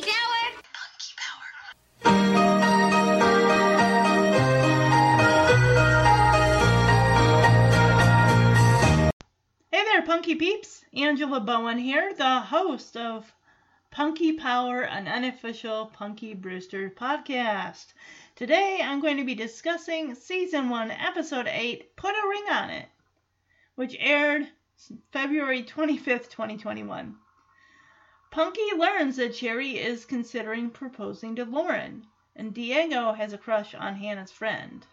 Punky Power. Punky Power. Hey there, Punky Peeps! Angela Bowen here, the host of Punky Power, an unofficial Punky Brewster podcast. Today I'm going to be discussing Season 1, Episode 8, Put a Ring on It, which aired February 25th, 2021. Punky learns that Cherie is considering proposing to Lauren, and Diego has a crush on Hannah's friend.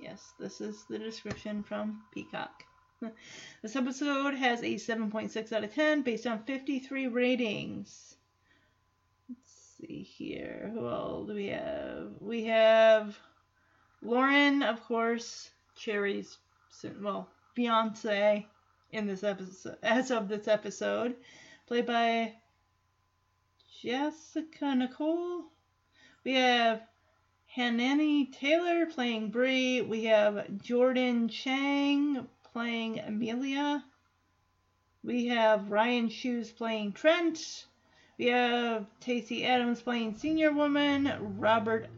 Yes, this is the description from Peacock. This episode has a 7.6 out of 10 based on 53 ratings. Let's see here. Who all do we have? We have Lauren, of course, Cherie's, well, fiance in this episode, as of this episode, played by Jessica Nicole. We have Hanani Taylor playing Bree. We have Jordan Chang playing Amelia. We have Ryan Shoes playing Trent. We have Tacey Adams playing Senior Woman. Robert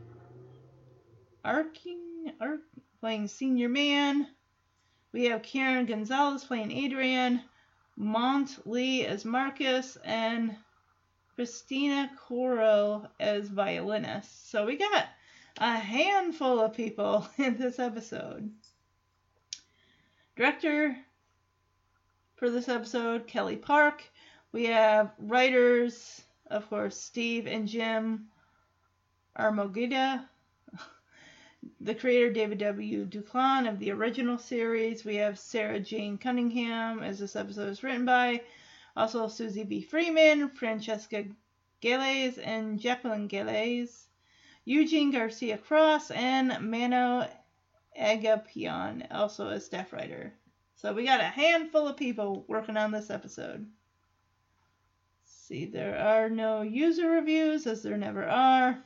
Arking Ark playing Senior Man. We have Karen Gonzalez playing Adrian. Mont Lee as Marcus. And Christina Coro as violinist. So we got a handful of people in this episode. Director for this episode, Kelly Park. We have writers, of course, Steve and Jim Armogida. The creator, David W. Duclon of the original series. We have Sarah Jane Cunningham, as this episode is written by. Also, Susie B. Freeman, Francesca Gales, and Jacqueline Gales. Eugene Garcia Cross, and Mano Agapion, also a staff writer. So we got a handful of people working on this episode. Let's see, there are no user reviews, as there never are.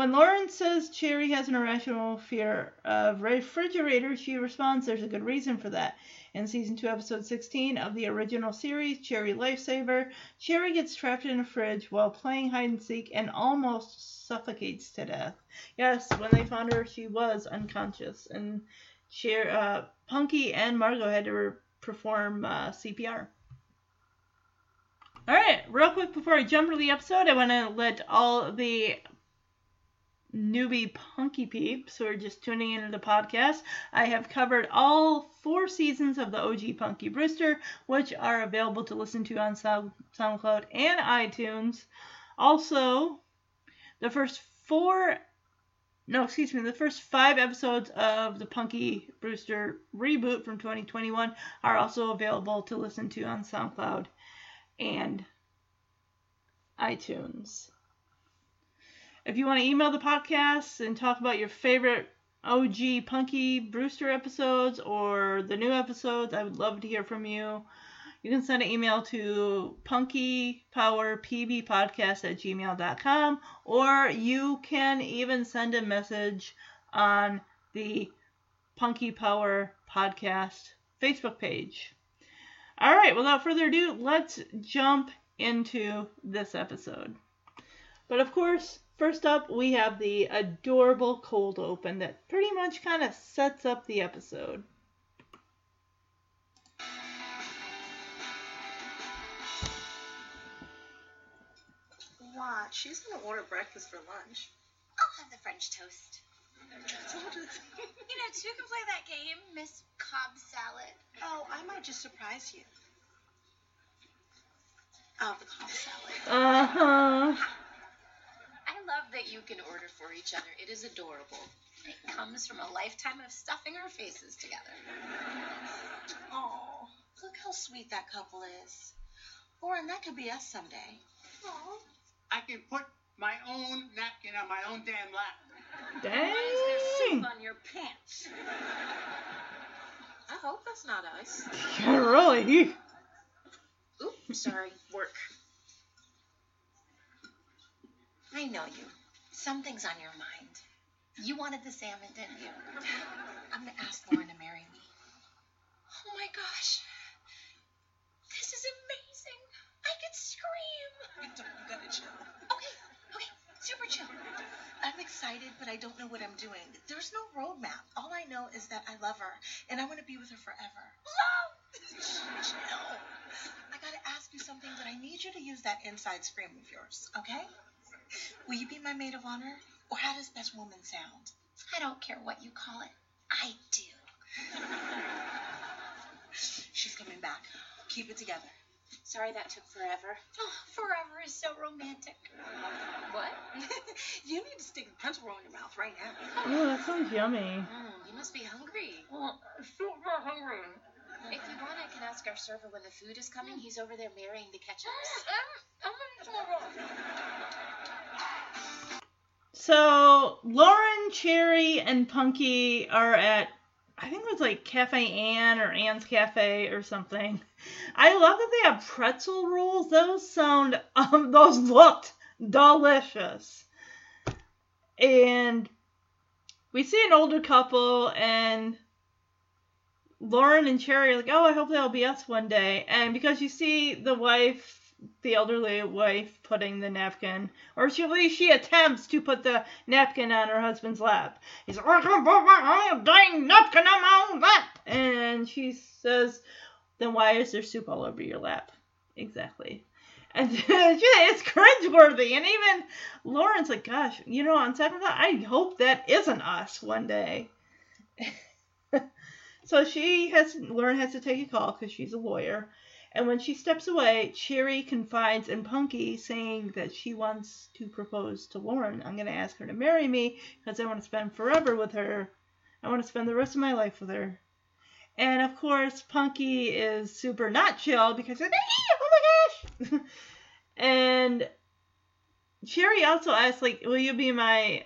When Lauren says Cherie has an irrational fear of refrigerators, she responds there's a good reason for that. In season 2, episode 16 of the original series, Cherie Lifesaver, Cherie gets trapped in a fridge while playing hide and seek and almost suffocates to death. Yes, when they found her, she was unconscious, and Cher, uh, Punky and Margaux had to re- perform uh, CPR. All right, real quick before I jump into the episode, I want to let all the newbie punky peeps who are just tuning into the podcast, I have covered all four seasons of the OG Punky Brewster, which are available to listen to on Sound, SoundCloud and iTunes. Also, the first four, no, excuse me, the first five episodes of the Punky Brewster reboot from 2021 are also available to listen to on SoundCloud and iTunes. If you want to email the podcast and talk about your favorite OG Punky Brewster episodes or the new episodes, I would love to hear from you. You can send an email to punkypowerpbpodcast at gmail.com or you can even send a message on the Punky Power Podcast Facebook page. All right, without further ado, let's jump into this episode. But of course, First up, we have the adorable cold open that pretty much kind of sets up the episode. What? She's gonna order breakfast for lunch. I'll have the French toast. So what is- You know, two can play that game, Miss Cobb Salad. oh, I might just surprise you. Oh, the Cobb salad. Uh huh. I love that you can order for each other. It is adorable. It comes from a lifetime of stuffing our faces together. Oh, look how sweet that couple is. Lauren, that could be us someday. I can put my own napkin on my own damn lap. Why is there soup on your pants? I hope that's not us. Yeah, really. Oops, sorry. Work. I know you. Something's on your mind. You wanted the salmon, didn't you? I'm gonna ask Lauren to marry me. Oh my gosh. This is amazing. I could scream. You don't- you gotta chill. Okay, okay, super chill. I'm excited, but I don't know what I'm doing. There's no roadmap. All I know is that I love her and I want to be with her forever. Love! Chill. I gotta ask you something, but I need you to use that inside scream of yours, okay? Will you be my maid of honor? Or how does best woman sound? I don't care what you call it. I do. She's coming back. Keep it together. Sorry that took forever. Oh, forever is so romantic. What? you need to stick a pencil roll in your mouth right now. Oh, that sounds yummy. Mm, you must be hungry. Well, super hungry. If you want, I can ask our server when the food is coming. He's over there marrying the ketchups. I'm, I'm in trouble. So Lauren, Cherie, and Punky are at I think it was like Cafe Anne or Anne's Cafe or something. I love that they have pretzel rolls. Those sound um those looked delicious. And we see an older couple and Lauren and Cherie are like, oh, I hope that'll be us one day. And because you see the wife, the elderly wife, putting the napkin, or she, at least she attempts to put the napkin on her husband's lap. He's like, oh, I can't put my own dang napkin on my own lap. And she says, then why is there soup all over your lap? Exactly. And it's cringeworthy. And even Lauren's like, gosh, you know, on that, I hope that isn't us one day. So she has Lauren has to take a call because she's a lawyer. And when she steps away, Cherie confides in Punky, saying that she wants to propose to Lauren. I'm going to ask her to marry me because I want to spend forever with her. I want to spend the rest of my life with her. And of course, Punky is super not chill because oh my gosh. and Cherie also asks, like, will you be my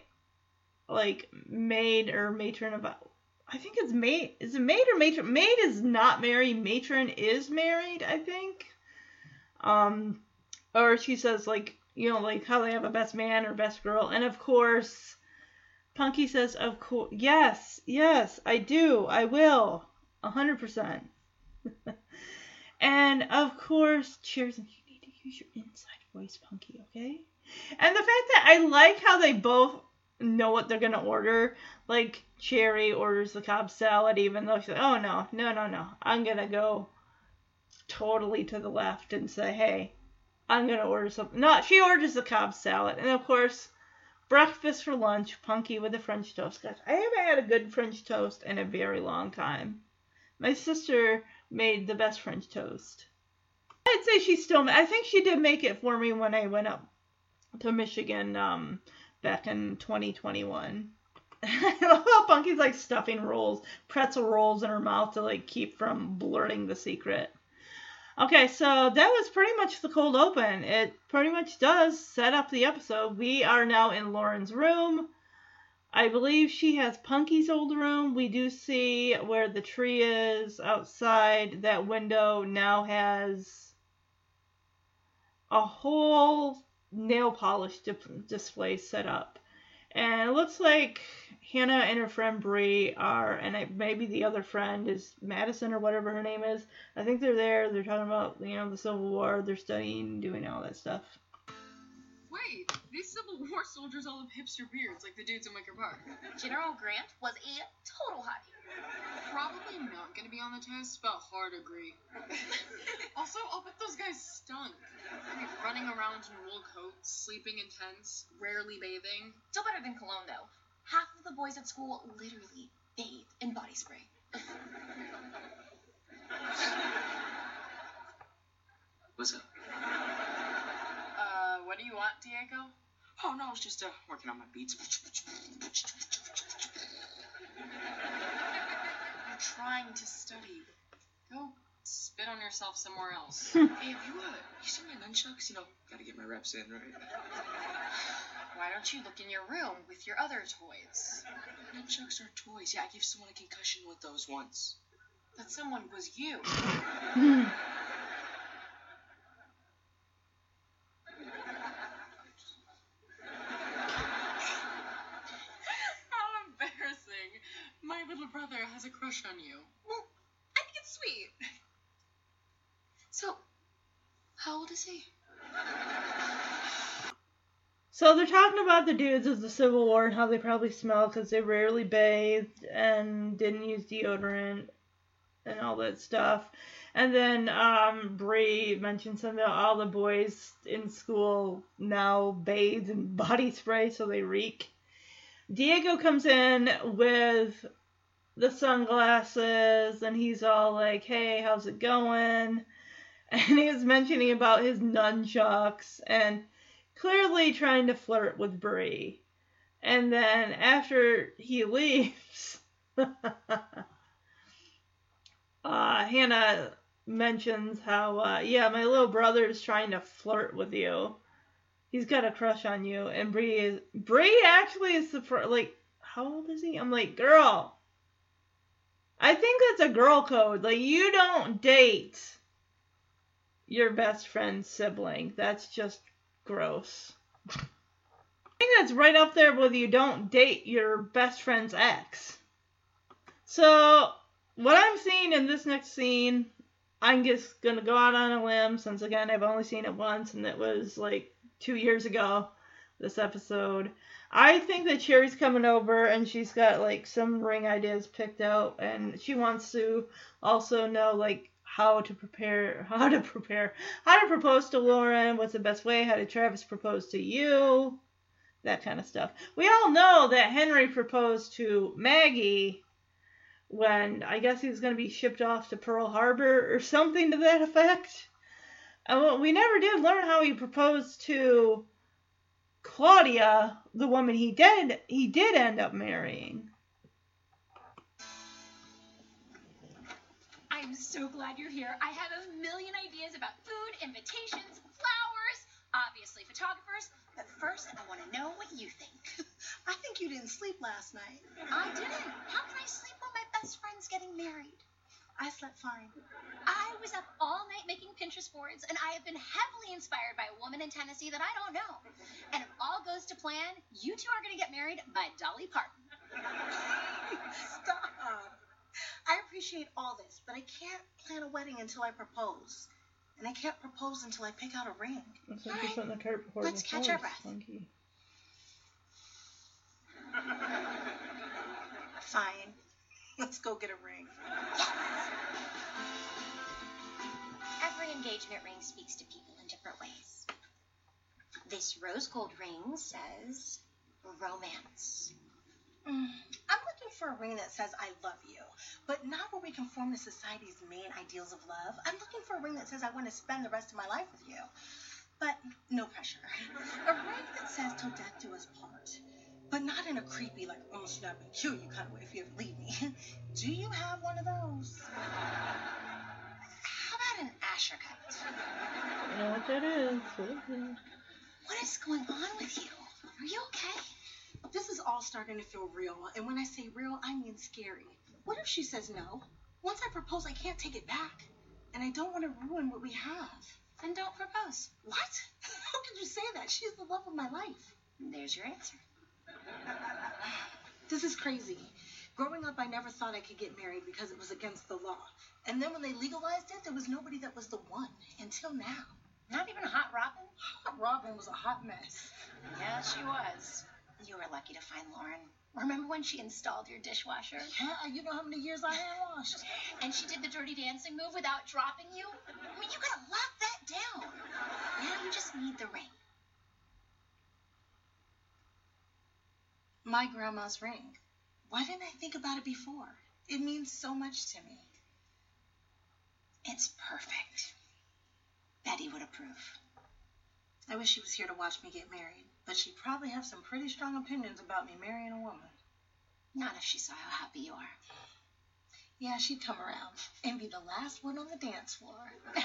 like maid or matron of I think it's maid. Is it maid or matron? Maid is not married. Matron is married. I think. Um, or she says like you know like how they have a best man or best girl, and of course, Punky says of course yes yes I do I will a hundred percent. And of course, cheers. And You need to use your inside voice, Punky. Okay. And the fact that I like how they both know what they're gonna order. Like Cherie orders the Cobb salad, even though she's like, "Oh no, no, no, no! I'm gonna go totally to the left and say, hey, I'm gonna order something." No, she orders the Cobb salad, and of course, breakfast for lunch, Punky with the French toast. Guys, I haven't had a good French toast in a very long time. My sister made the best French toast. I'd say she still. I think she did make it for me when I went up to Michigan. Um, back in 2021. I love how Punky's like stuffing rolls, pretzel rolls in her mouth to like keep from blurting the secret. Okay, so that was pretty much the cold open. It pretty much does set up the episode. We are now in Lauren's room. I believe she has Punky's old room. We do see where the tree is outside. That window now has a whole nail polish dip- display set up. And it looks like Hannah and her friend Bree are, and I, maybe the other friend is Madison or whatever her name is. I think they're there. They're talking about, you know, the Civil War. They're studying, doing all that stuff. Wait, these Civil War soldiers all have hipster beards like the dudes in Wicker Park. General Grant was a total hottie. Probably not gonna be on the test, but hard agree. also, I'll bet those guys stunk. I mean, running around in wool coats, sleeping in tents, rarely bathing. Still better than cologne, though. Half of the boys at school literally bathe in body spray. What's up? Uh, what do you want, Diego? Oh no, I was just uh, working on my beats. You're trying to study. Go spit on yourself somewhere else. hey, have you uh, you seen my nunchucks? You know, gotta get my reps in, right? Why don't you look in your room with your other toys? Nunchucks are toys. Yeah, I gave someone a concussion with those once. That someone was you. How embarrassing. My little brother has a crush on you. Well, I think it's sweet. So, how old is he? So they're talking about the dudes of the Civil War and how they probably smell because they rarely bathed and didn't use deodorant and all that stuff. And then um, Bree mentioned something about all the boys in school now bathe in body spray so they reek. Diego comes in with the sunglasses and he's all like, hey, how's it going? And he was mentioning about his nunchucks and clearly trying to flirt with Bree. And then after he leaves, uh, Hannah mentions how, uh, yeah, my little brother's trying to flirt with you. He's got a crush on you. And Bree is, Bree actually is the, like, how old is he? I'm like, girl. I think that's a girl code. Like, you don't date your best friend's sibling. That's just gross. I think that's right up there with you don't date your best friend's ex. So, what I'm seeing in this next scene, I'm just gonna go out on a limb since again I've only seen it once and it was like two years ago. This episode, I think that Cherie's coming over and she's got like some ring ideas picked out and she wants to also know like how to prepare, how to prepare, how to propose to Lauren, what's the best way, how did Travis propose to you, that kind of stuff. We all know that Henry proposed to Maggie when I guess he was going to be shipped off to Pearl Harbor or something to that effect. And we never did learn how he proposed to Claudia, the woman he did he did end up marrying. I'm so glad you're here. I have a million ideas about food, invitations, flowers, obviously photographers. But first, I want to know what you think. I think you didn't sleep last night. I didn't. How can I sleep when my best friend's getting married? I slept fine. I was up all night making Pinterest boards, and I have been heavily inspired by a woman in Tennessee that I don't know. And if all goes to plan, you two are going to get married by Dolly Parton. Stop. I appreciate all this, but I can't plan a wedding until I propose. And I can't propose until I pick out a ring. Looks like you're the cart before Let's the catch horse, our breath. Funky. Fine. Let's go get a ring. Every engagement ring speaks to people in different ways. This rose gold ring says romance. Mm, I'm looking for a ring that says I love you, but not where we conform to society's main ideals of love. I'm looking for a ring that says I want to spend the rest of my life with you. But no pressure. A ring that says till death do us part. But not in a creepy, like, I'm gonna snap and kill you kind of way if you ever leave me. Do you have one of those? How about an Asscher cut? You know what that is? What is it? What is going on with you? Are you okay? This is all starting to feel real. And when I say real, I mean scary. What if she says no? Once I propose, I can't take it back. And I don't want to ruin what we have. Then don't propose. What? How could you say that? She's the love of my life. There's your answer. This is crazy. Growing up, I never thought I could get married because it was against the law. And then when they legalized it, there was nobody that was the one until now. Not even hot Robin? Hot Robin was a hot mess. Yeah, she was. You were lucky to find Lauren. Remember when she installed your dishwasher? Yeah, you know how many years I hand washed. And she did the dirty dancing move without dropping you? I mean, you gotta lock that down. Now you just need the ring. My grandma's ring. Why didn't I think about it before? It means so much to me. It's perfect. Betty would approve. I wish she was here to watch me get married, but she'd probably have some pretty strong opinions about me marrying a woman. Not if she saw how happy you are. Yeah, she'd come around and be the last one on the dance floor.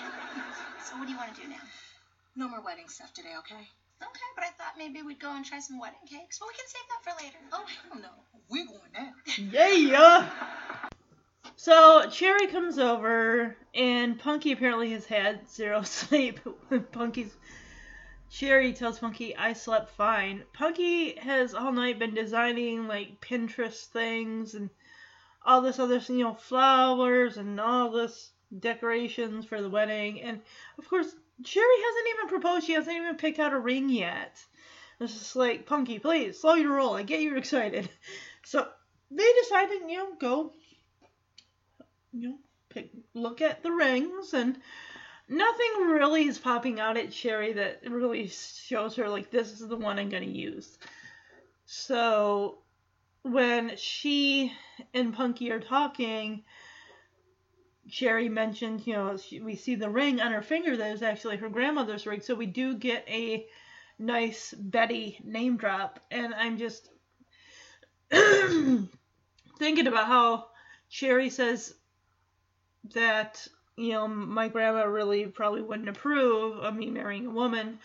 So what do you want to do now? No more wedding stuff today, okay? Okay, but I thought maybe we'd go and try some wedding cakes. But we can save that for later. Oh, hell no. We're going now. Yeah. So Cherie comes over, and Punky apparently has had zero sleep. Punky's Cherie tells Punky, "I slept fine." Punky has all night been designing like Pinterest things and all this other, you know, flowers and all this decorations for the wedding, and of course Cherie hasn't even proposed. She hasn't even picked out a ring yet. It's just like, Punky, please, slow your roll. I get you excited. So they decided, you know, go, you know, pick, look at the rings, and nothing really is popping out at Cherie that really shows her, like, this is the one I'm going to use. So when she and Punky are talking, Cherie mentioned, you know, she, we see the ring on her finger that is actually her grandmother's ring. So we do get a nice Betty name drop. And I'm just thinking about how Cherie says that, you know, my grandma really probably wouldn't approve of me marrying a woman.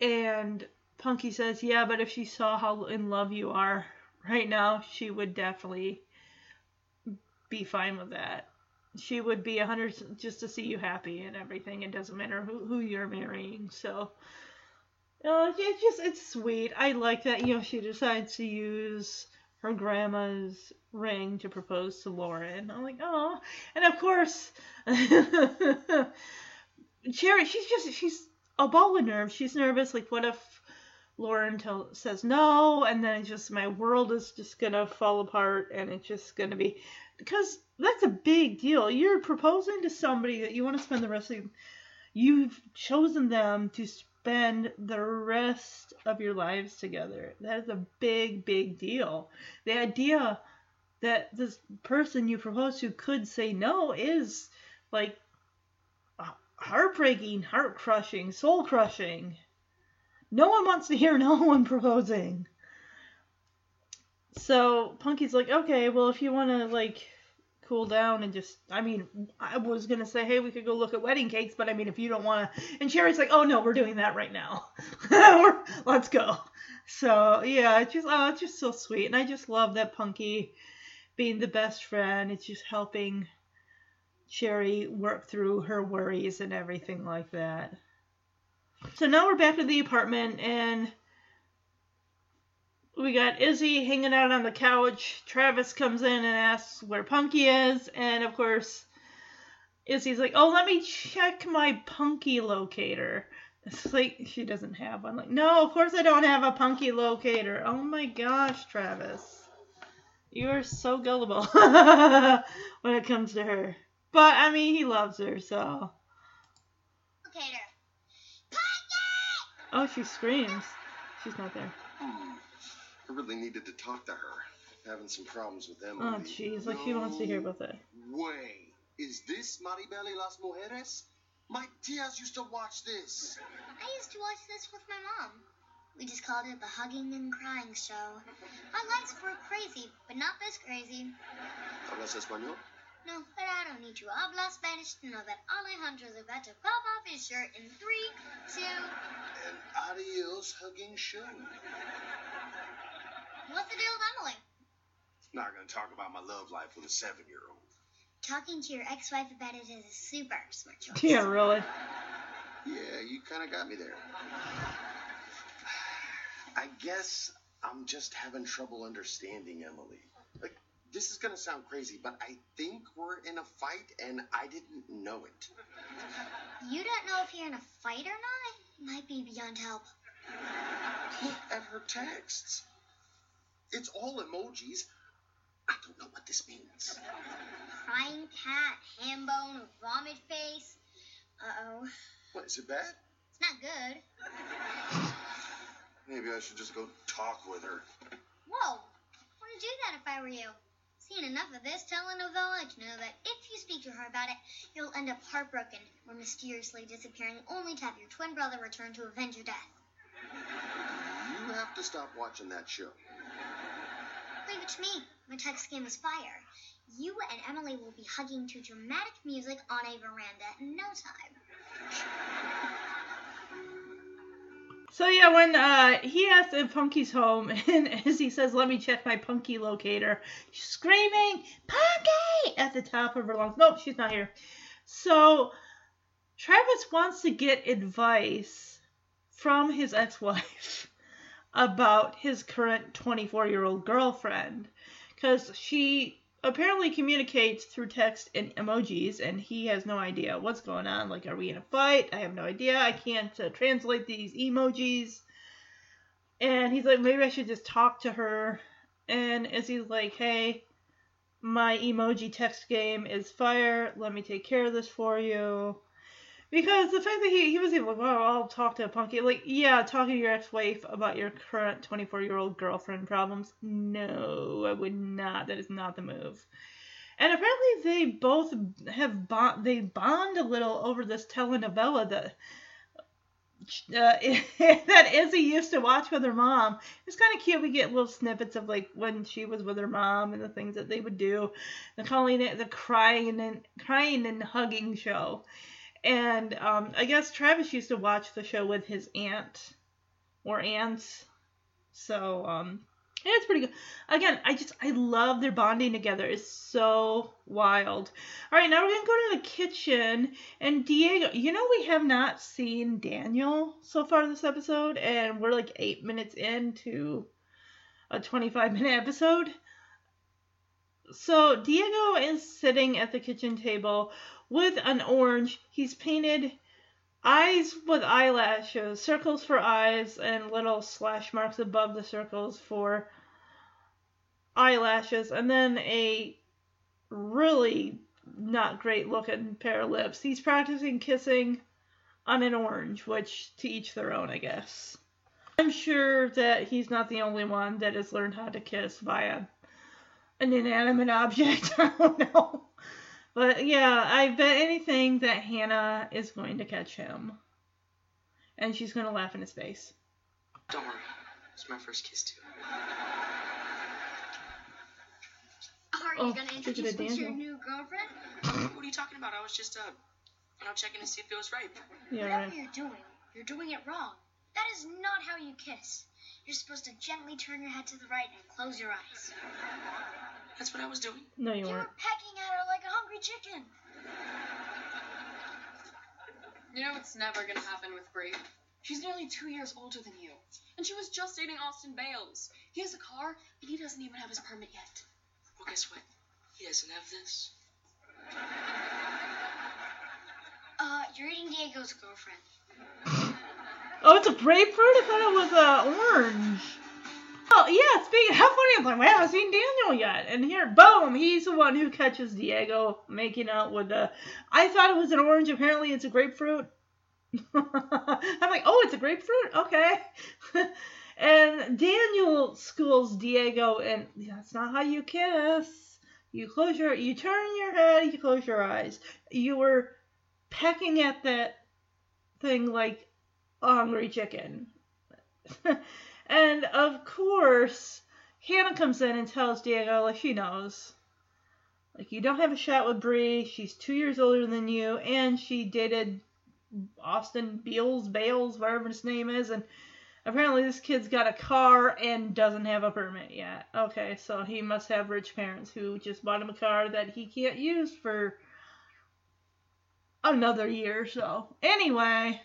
And Punky says, yeah, but if she saw how in love you are right now, she would definitely be fine with that. She would be a hundred just to see you happy and everything. It doesn't matter who, who you're marrying. So, uh, it's just it's sweet. I like that. You know, she decides to use her grandma's ring to propose to Lauren. I'm like, oh, and of course, Cherie. She's just she's a ball of nerves. She's nervous. Like, what if Lauren tell, says no, and then it's just my world is just gonna fall apart, and it's just gonna be because that's a big deal. You're proposing to somebody that you want to spend the rest of you've chosen them to spend the rest of your lives together. That is a big, big deal. The idea that this person you propose to could say no is like heartbreaking, heart crushing, soul crushing. No one wants to hear no one proposing. So Punky's like, okay, well, if you want to like cool down and just, I mean, I was gonna say, hey, we could go look at wedding cakes, but I mean, if you don't want to, and Cherie's like, oh no, we're doing that right now. Let's go. So yeah, it's just, oh, it's just so sweet, and I just love that Punky being the best friend. It's just helping Cherie work through her worries and everything like that. So now we're back to the apartment and we got Izzy hanging out on the couch. Travis comes in and asks where Punky is, and of course, Izzy's like, "Oh, let me check my Punky locator." It's like she doesn't have one. Like, no, of course I don't have a Punky locator. Oh my gosh, Travis, you are so gullible when it comes to her. But I mean, he loves her, so. Locator. Punky! Oh, she screams. She's not there. Hmm. I really needed to talk to her. Having some problems with them. Oh, jeez, like she wants to hear about that. Way. Is this Maribel y las Mujeres? My tias used to watch this. I used to watch this with my mom. We just called it the hugging and crying show. Our lives were crazy, but not this crazy. ¿Hablas español? No, but I don't need to habla Spanish to know that Alejandro's about to pop off his shirt in three, two. And adios, hugging show. What's the deal with Emily? Not gonna talk about my love life with a seven-year-old. Talking to your ex-wife about it is a super smart choice. Yeah, really. Yeah, you kind of got me there. I guess I'm just having trouble understanding Emily. Like, this is gonna sound crazy, but I think we're in a fight and I didn't know it. You don't know if you're in a fight or not? It might be beyond help. Look at her texts. It's all emojis. I don't know what this means. Crying cat, ham bone, vomit face. Uh-oh. What, is it bad? It's not good. Maybe I should just go talk with her. Whoa! Wouldn't do that if I were you. Seen enough of this telenovela to know that if you speak to her about it, you'll end up heartbroken or mysteriously disappearing only to have your twin brother return to avenge your death. You have to stop watching that show. Leave me. My text game is fire. You and Emily will be hugging to dramatic music on a veranda in no time. So yeah, when uh, he asks if Punky's home, and as he says, "Let me check my Punky locator," she's screaming "Punky" at the top of her lungs. Nope, she's not here. So Travis wants to get advice from his ex-wife about his current 24-year-old girlfriend, because she apparently communicates through text and emojis, and he has no idea what's going on. Like, are we in a fight? I have no idea. I can't uh, translate these emojis. And he's like, maybe I should just talk to her. And Izzy's like, hey, my emoji text game is fire. Let me take care of this for you. Because the fact that he, he was able to, well, I'll talk to Punky. Like, yeah, talking to your ex wife about your current 24 year old girlfriend problems. No, I would not. That is not the move. And apparently they both have bond, they bond a little over this telenovela that uh, that Izzy used to watch with her mom. It's kind of cute. We get little snippets of like when she was with her mom and the things that they would do. The calling it the crying and crying and hugging show. And um, I guess Travis used to watch the show with his aunt or aunts. So um, yeah, it's pretty good. Again, I just I love their bonding together. It's so wild. All right, now we're gonna go to the kitchen and Diego. You know we have not seen Daniel so far this episode, and we're like eight minutes into a 25 minute episode. So Diego is sitting at the kitchen table with an orange. He's painted eyes with eyelashes, circles for eyes, and little slash marks above the circles for eyelashes, and then a really not great looking pair of lips. He's practicing kissing on an orange, which to each their own, I guess. I'm sure that he's not the only one that has learned how to kiss via an inanimate object. I don't know. But yeah, I bet anything that Hannah is going to catch him. And she's going to laugh in his face. Don't worry. It's my first kiss, too. Are you Oh, gonna look introduce me to your new girlfriend? What are you talking about? I was just, uh, you know, checking to see if it was right. Yeah, Whatever right. you're doing, you're doing it wrong. That is not how you kiss. You're supposed to gently turn your head to the right and close your eyes. That's what I was doing. No, you You weren't. You were pecking at her like a hungry chicken. You know it's never gonna happen with Grape. She's nearly two years older than you. And she was just dating Austin Bales. He has a car, and he doesn't even have his permit yet. Well, guess what? He doesn't have this. Uh, you're eating Diego's girlfriend. Oh, it's a grapefruit? I thought it was a orange. Oh, yeah, speaking how funny, I'm like, I haven't seen Daniel yet. And here, boom, he's the one who catches Diego making out with the. I thought it was an orange. Apparently, it's a grapefruit. I'm like, oh, it's a grapefruit? Okay. and Daniel schools Diego, and that's not how you kiss. You close your, you turn your head, you close your eyes. You were pecking at that thing like a hungry chicken. and of course, Hannah comes in and tells Diego, like she knows, like you don't have a shot with Bree. She's two years older than you, and she dated Austin Beals, Bales, whatever his name is, and apparently this kid's got a car and doesn't have a permit yet. Okay, so he must have rich parents who just bought him a car that he can't use for another year or so. Anyway,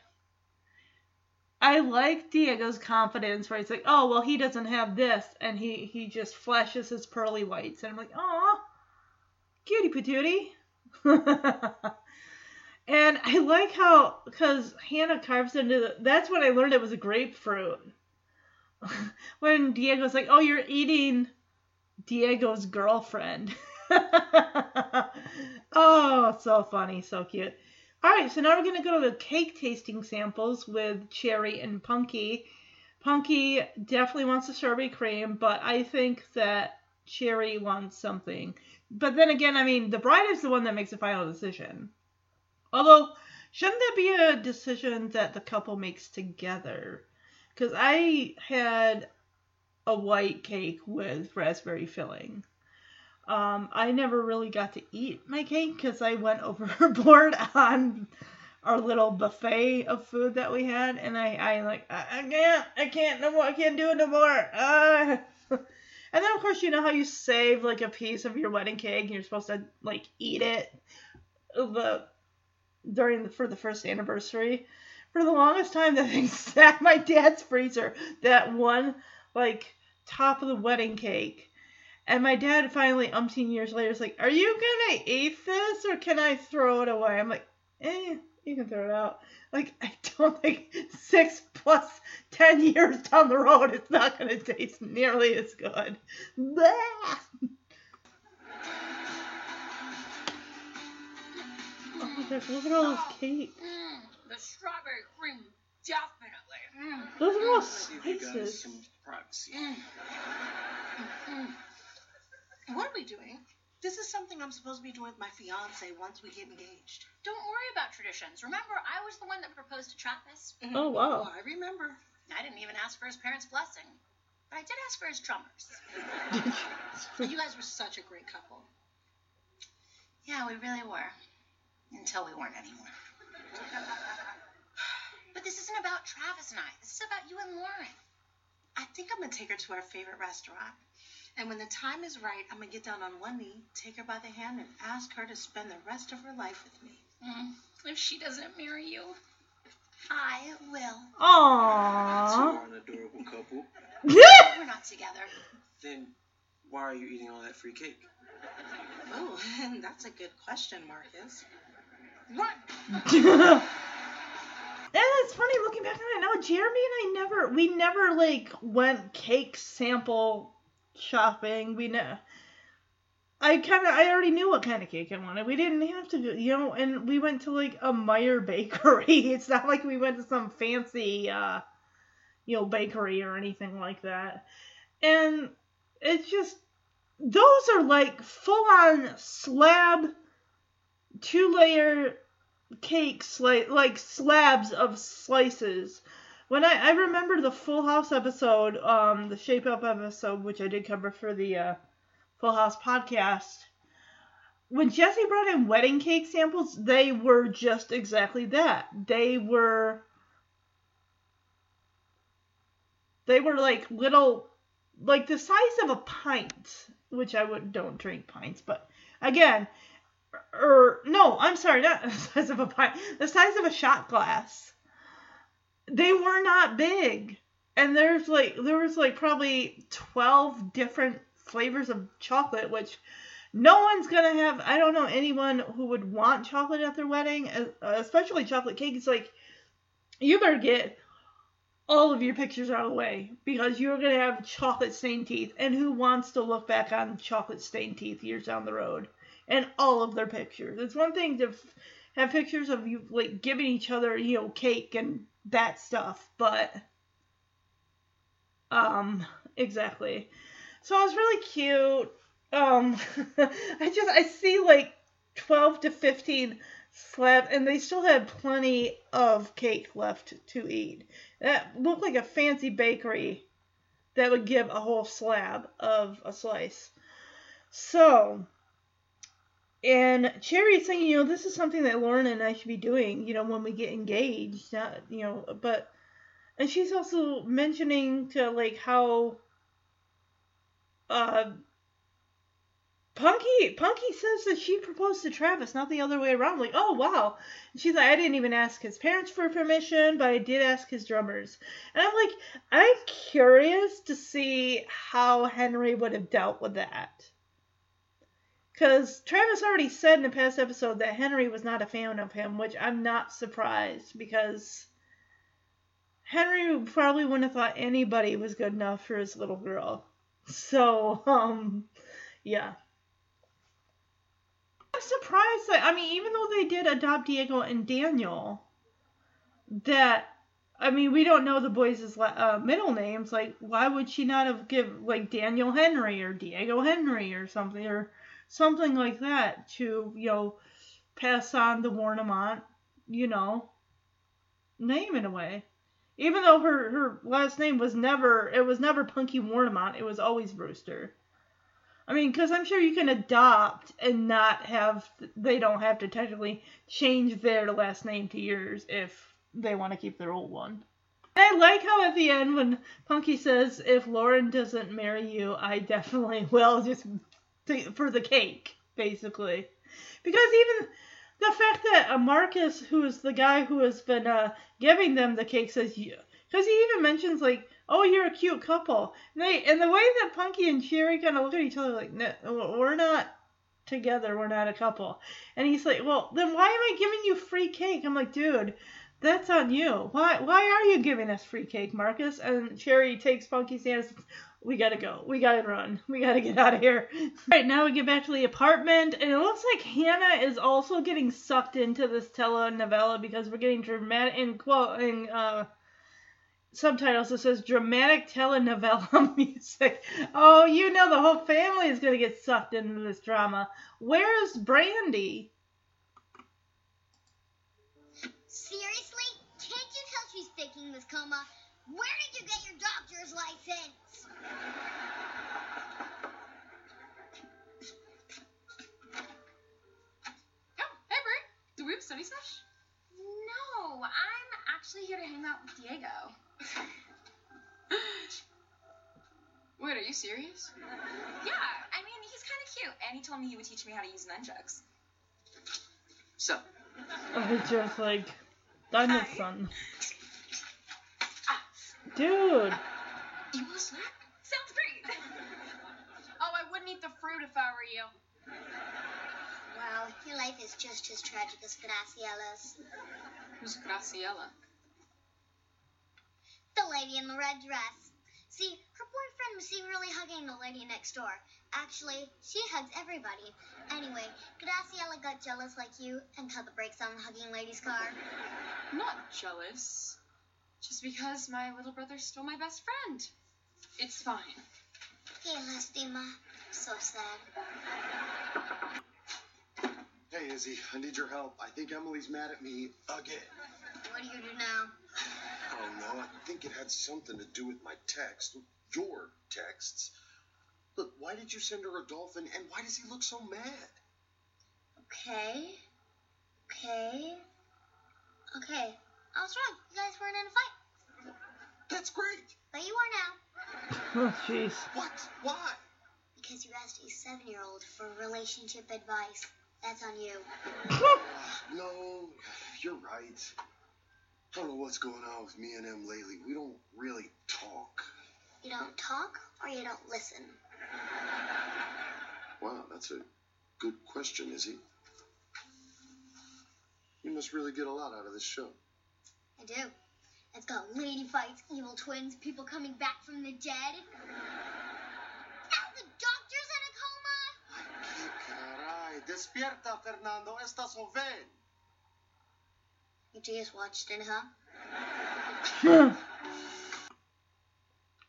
I like Diego's confidence where he's like, oh well he doesn't have this and he he just flashes his pearly whites and I'm like, aw, cutie patootie. and I like how because Hannah carves into the that's when I learned it was a grapefruit. when Diego's like, oh you're eating Diego's girlfriend. oh, so funny, so cute. All right, so now we're gonna go to the cake tasting samples with Cherie and Punky. Punky definitely wants the strawberry cream, but I think that Cherie wants something. But then again, I mean, the bride is the one that makes the final decision. Although, shouldn't that be a decision that the couple makes together? Because I had a white cake with raspberry filling. Um, I never really got to eat my cake because I went overboard on our little buffet of food that we had, and I, I like, I, I can't, I can't no more, I can't do it no more. Uh. and then of course you know how you save like a piece of your wedding cake, and you're supposed to like eat it the during the for the first anniversary. For the longest time, that thing sat my dad's freezer. That one like top of the wedding cake. And my dad finally, umpteen years later, is like, "Are you gonna eat this, or can I throw it away?" I'm like, "Eh, You can throw it out. Like I don't think six plus ten years down the road, it's not gonna taste nearly as good. Blah! Oh my gosh, look at all this cake. Mm, the strawberry cream, definitely. Mm. Those are all Let's give you slices. some privacy. Mm. Mm. What are we doing? This is something I'm supposed to be doing with my fiance once we get engaged. Don't worry about traditions. Remember, I was the one that proposed to Travis. Mm-hmm. Oh wow. Oh, I remember. I didn't even ask for his parents' blessing, but I did ask for his drummers. You guys were such a great couple. Yeah, we really were. Until we weren't anymore. But this isn't about Travis and I. This is about you and Lauren. I think I'm gonna take her to our favorite restaurant. And when the time is right, I'm gonna get down on one knee, take her by the hand, and ask her to spend the rest of her life with me. Mm, if she doesn't marry you, I will. So Aww. you're an adorable couple. We're not together. Then why are you eating all that free cake? Oh, that's a good question, Marcus. What? And it's funny looking back on it now. Jeremy and I never, we never like went cake sample shopping. We know. I kind of, I already knew what kind of cake I wanted. We didn't have to, you know. And we went to like a Meijer bakery. It's not like we went to some fancy, uh, you know, bakery or anything like that. And it's just, those are like full on slab, two layer cakes like like slabs of slices. When I, I remember the Full House episode, um, the Shape Up episode, which I did cover for the uh, Full House podcast. When Jesse brought in wedding cake samples, they were just exactly that. They were they were like little like the size of a pint, which I would don't drink pints, but again, or no, I'm sorry, not the size of a pint, the size of a shot glass. They were not big, and there's like there was like probably twelve different flavors of chocolate, which no one's gonna have. I don't know anyone who would want chocolate at their wedding, especially chocolate cake. It's like you better get all of your pictures out of the way because you're gonna have chocolate stained teeth, and who wants to look back on chocolate stained teeth years down the road? and all of their pictures. It's one thing to have pictures of you like giving each other, you know, cake and that stuff, but um exactly. So it was really cute. Um I just I see like 12 to 15 slab and they still had plenty of cake left to eat. That looked like a fancy bakery that would give a whole slab of a slice. So, and Cherie is saying, you know, this is something that Lauren and I should be doing, you know, when we get engaged, not, you know, but, and she's also mentioning to, like, how, uh, Punky, Punky says that she proposed to Travis, not the other way around. Like, oh, wow. And she's like, I didn't even ask his parents for permission, but I did ask his drummers. And I'm like, I'm curious to see how Henry would have dealt with that. Because Travis already said in the past episode that Henry was not a fan of him, which I'm not surprised because Henry probably wouldn't have thought anybody was good enough for his little girl. So, um, yeah. I'm surprised that, I mean, even though they did adopt Diego and Daniel, that, I mean, we don't know the boys' uh, middle names. Like, why would she not have give like, Daniel Henry or Diego Henry or something, or something like that to, you know, pass on the Warnimont, you know, name in a way. Even though her, her last name was never, it was never Punky Warnimont, it was always Brewster. I mean, because I'm sure you can adopt and not have, they don't have to technically change their last name to yours if they want to keep their old one. I like how at the end when Punky says, if Lauren doesn't marry you, I definitely will, just to, for the cake, basically. Because even the fact that Marcus, who is the guy who has been uh, giving them the cake, says, because he even mentions, like, oh, you're a cute couple. And, they, and the way that Punky and Cherie kind of look at each other like, no, we're not together. We're not a couple. And he's like, well, then why am I giving you free cake? I'm like, dude, that's on you. Why why are you giving us free cake, Marcus? And Cherie takes Punky's hand and says, we gotta go. We gotta run. We gotta get out of here. All right, now we get back to the apartment, and it looks like Hannah is also getting sucked into this telenovela because we're getting dramatic in quote in uh, subtitles. It says dramatic telenovela music. Oh, you know the whole family is gonna get sucked into this drama. Where's Brandy? Seriously? Can't you tell she's faking this coma? Where did you get your doctor's license? Oh, hey, Brie. Do we have study sesh? No, I'm actually here to hang out with Diego. Wait, are you serious? Yeah, I mean, he's kind of cute, and he told me he would teach me how to use nunchucks. So, Oh, just like Diamond Hi. Son. Ah, Dude. you want a snack? Sounds great. Oh, I wouldn't eat the fruit if I were you. Well, your life is just as tragic as Graciela's. Who's Graciela? The lady in the red dress. See, her boyfriend was secretly hugging the lady next door. Actually, she hugs everybody. Anyway, Graciela got jealous like you and cut the brakes on the hugging lady's car. Not jealous. Just because my little brother stole my best friend. It's fine. Que lastima. So sad. Hey, Izzy, I need your help. I think Emily's mad at me again. What do you do now? Oh, I don't know. I think it had something to do with my text. Your texts. Look, why did you send her a dolphin, and why does he look so mad? Okay. Okay. Okay. I was wrong. You guys weren't in a fight. That's great. But you are now. Oh, jeez. What? Why? Because you asked a seven year old for relationship advice. That's on you. No, you're right. I don't know what's going on with me and him lately. We don't really talk. You don't talk or you don't listen. Wow, that's a good question, is Izzy. You must really get a lot out of this show. I do. It's got lady fights, evil twins, people coming back from the dead. Despierta, Fernando. Estás joven. You just watched it, huh?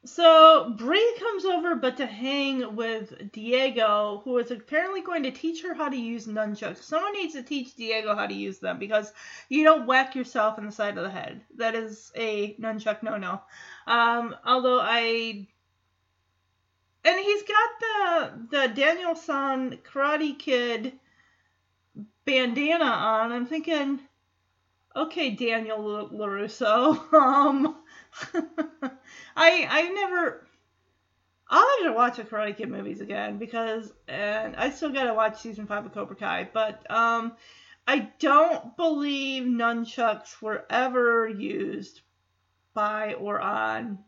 So Bree comes over, but to hang with Diego, who is apparently going to teach her how to use nunchucks. Someone needs to teach Diego how to use them because you don't whack yourself in the side of the head. That is a nunchuck no-no. Um, although I, and he's got the the Daniel San Karate Kid bandana on. I'm thinking, okay, Daniel L- Larusso. Um. I I never. I'll have to watch the Karate Kid movies again because, and I still gotta watch season five of Cobra Kai. But um, I don't believe nunchucks were ever used by or on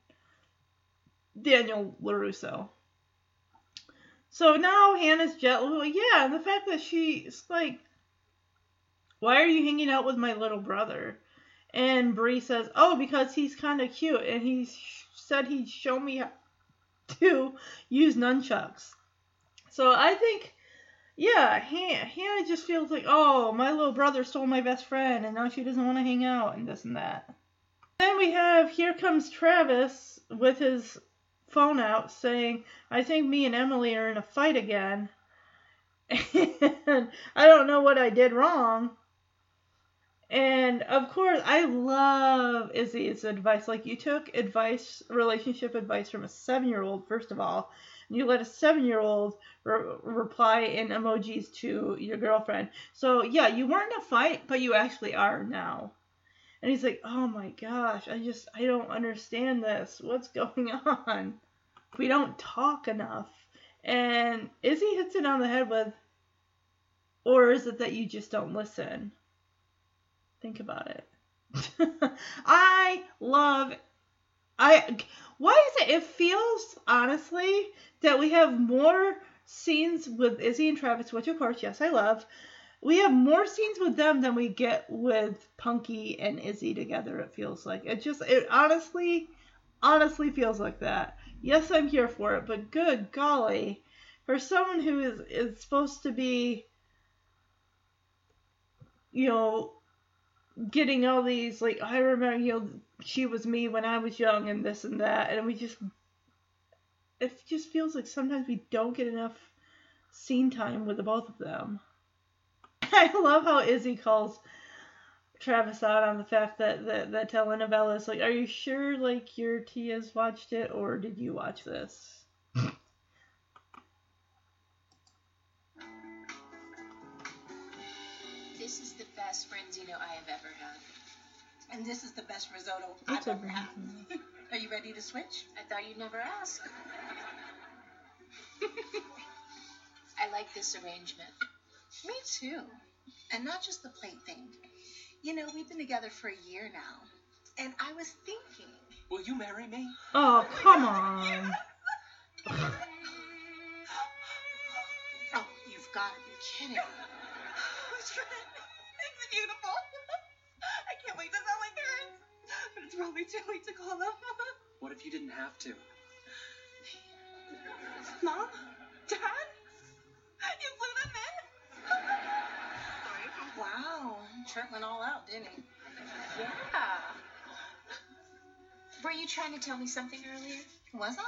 Daniel Larusso. So now Hannah's jealous. Yeah, and the fact that she's like, "Why are you hanging out with my little brother?" And Bree says, "Oh, because he's kind of cute, and he sh- said he'd show me how to use nunchucks." So I think, yeah, Han- Hannah just feels like, "Oh, my little brother stole my best friend, and now she doesn't want to hang out and this and that." Then we have here comes Travis with his phone out saying, "I think me and Emily are in a fight again." And I don't know what I did wrong. And of course, I love Izzy's advice. Like, you took advice, relationship advice from a seven year old, first of all, and you let a seven year old re- reply in emojis to your girlfriend. So, yeah, you weren't in a fight, but you actually are now. And he's like, oh my gosh, I just, I don't understand this. What's going on? We don't talk enough. And Izzy hits it on the head with, or is it that you just don't listen? Think about it. I love I why is it it feels honestly that we have more scenes with Izzy and Travis, which of course, yes, I love. We have more scenes with them than we get with Punky and Izzy together. It feels like it just it honestly, honestly feels like that. Yes, I'm here for it, but good golly, for someone who is is supposed to be, you know, getting all these like I remember you know she was me when I was young and this and that and we just it just feels like sometimes we don't get enough scene time with the both of them. I love how Izzy calls Travis out on the fact that that, that telenovela is like, are you sure like your Tia's watched it or did you watch this? This is the best Branzino I have ever had. And this is the best risotto That's I've ever had. Are you ready to switch? I thought you'd never ask. I like this arrangement. Me too. And not just the plate thing. You know, we've been together for a year now. And I was thinking, Will you marry me? Oh come on. oh, you've got to be kidding. It's beautiful. I can't wait to tell my parents. But it's probably too late to call them. What if you didn't have to? Mom? Dad? Trent went all out, didn't he? Yeah. Were you trying to tell me something earlier? Was I?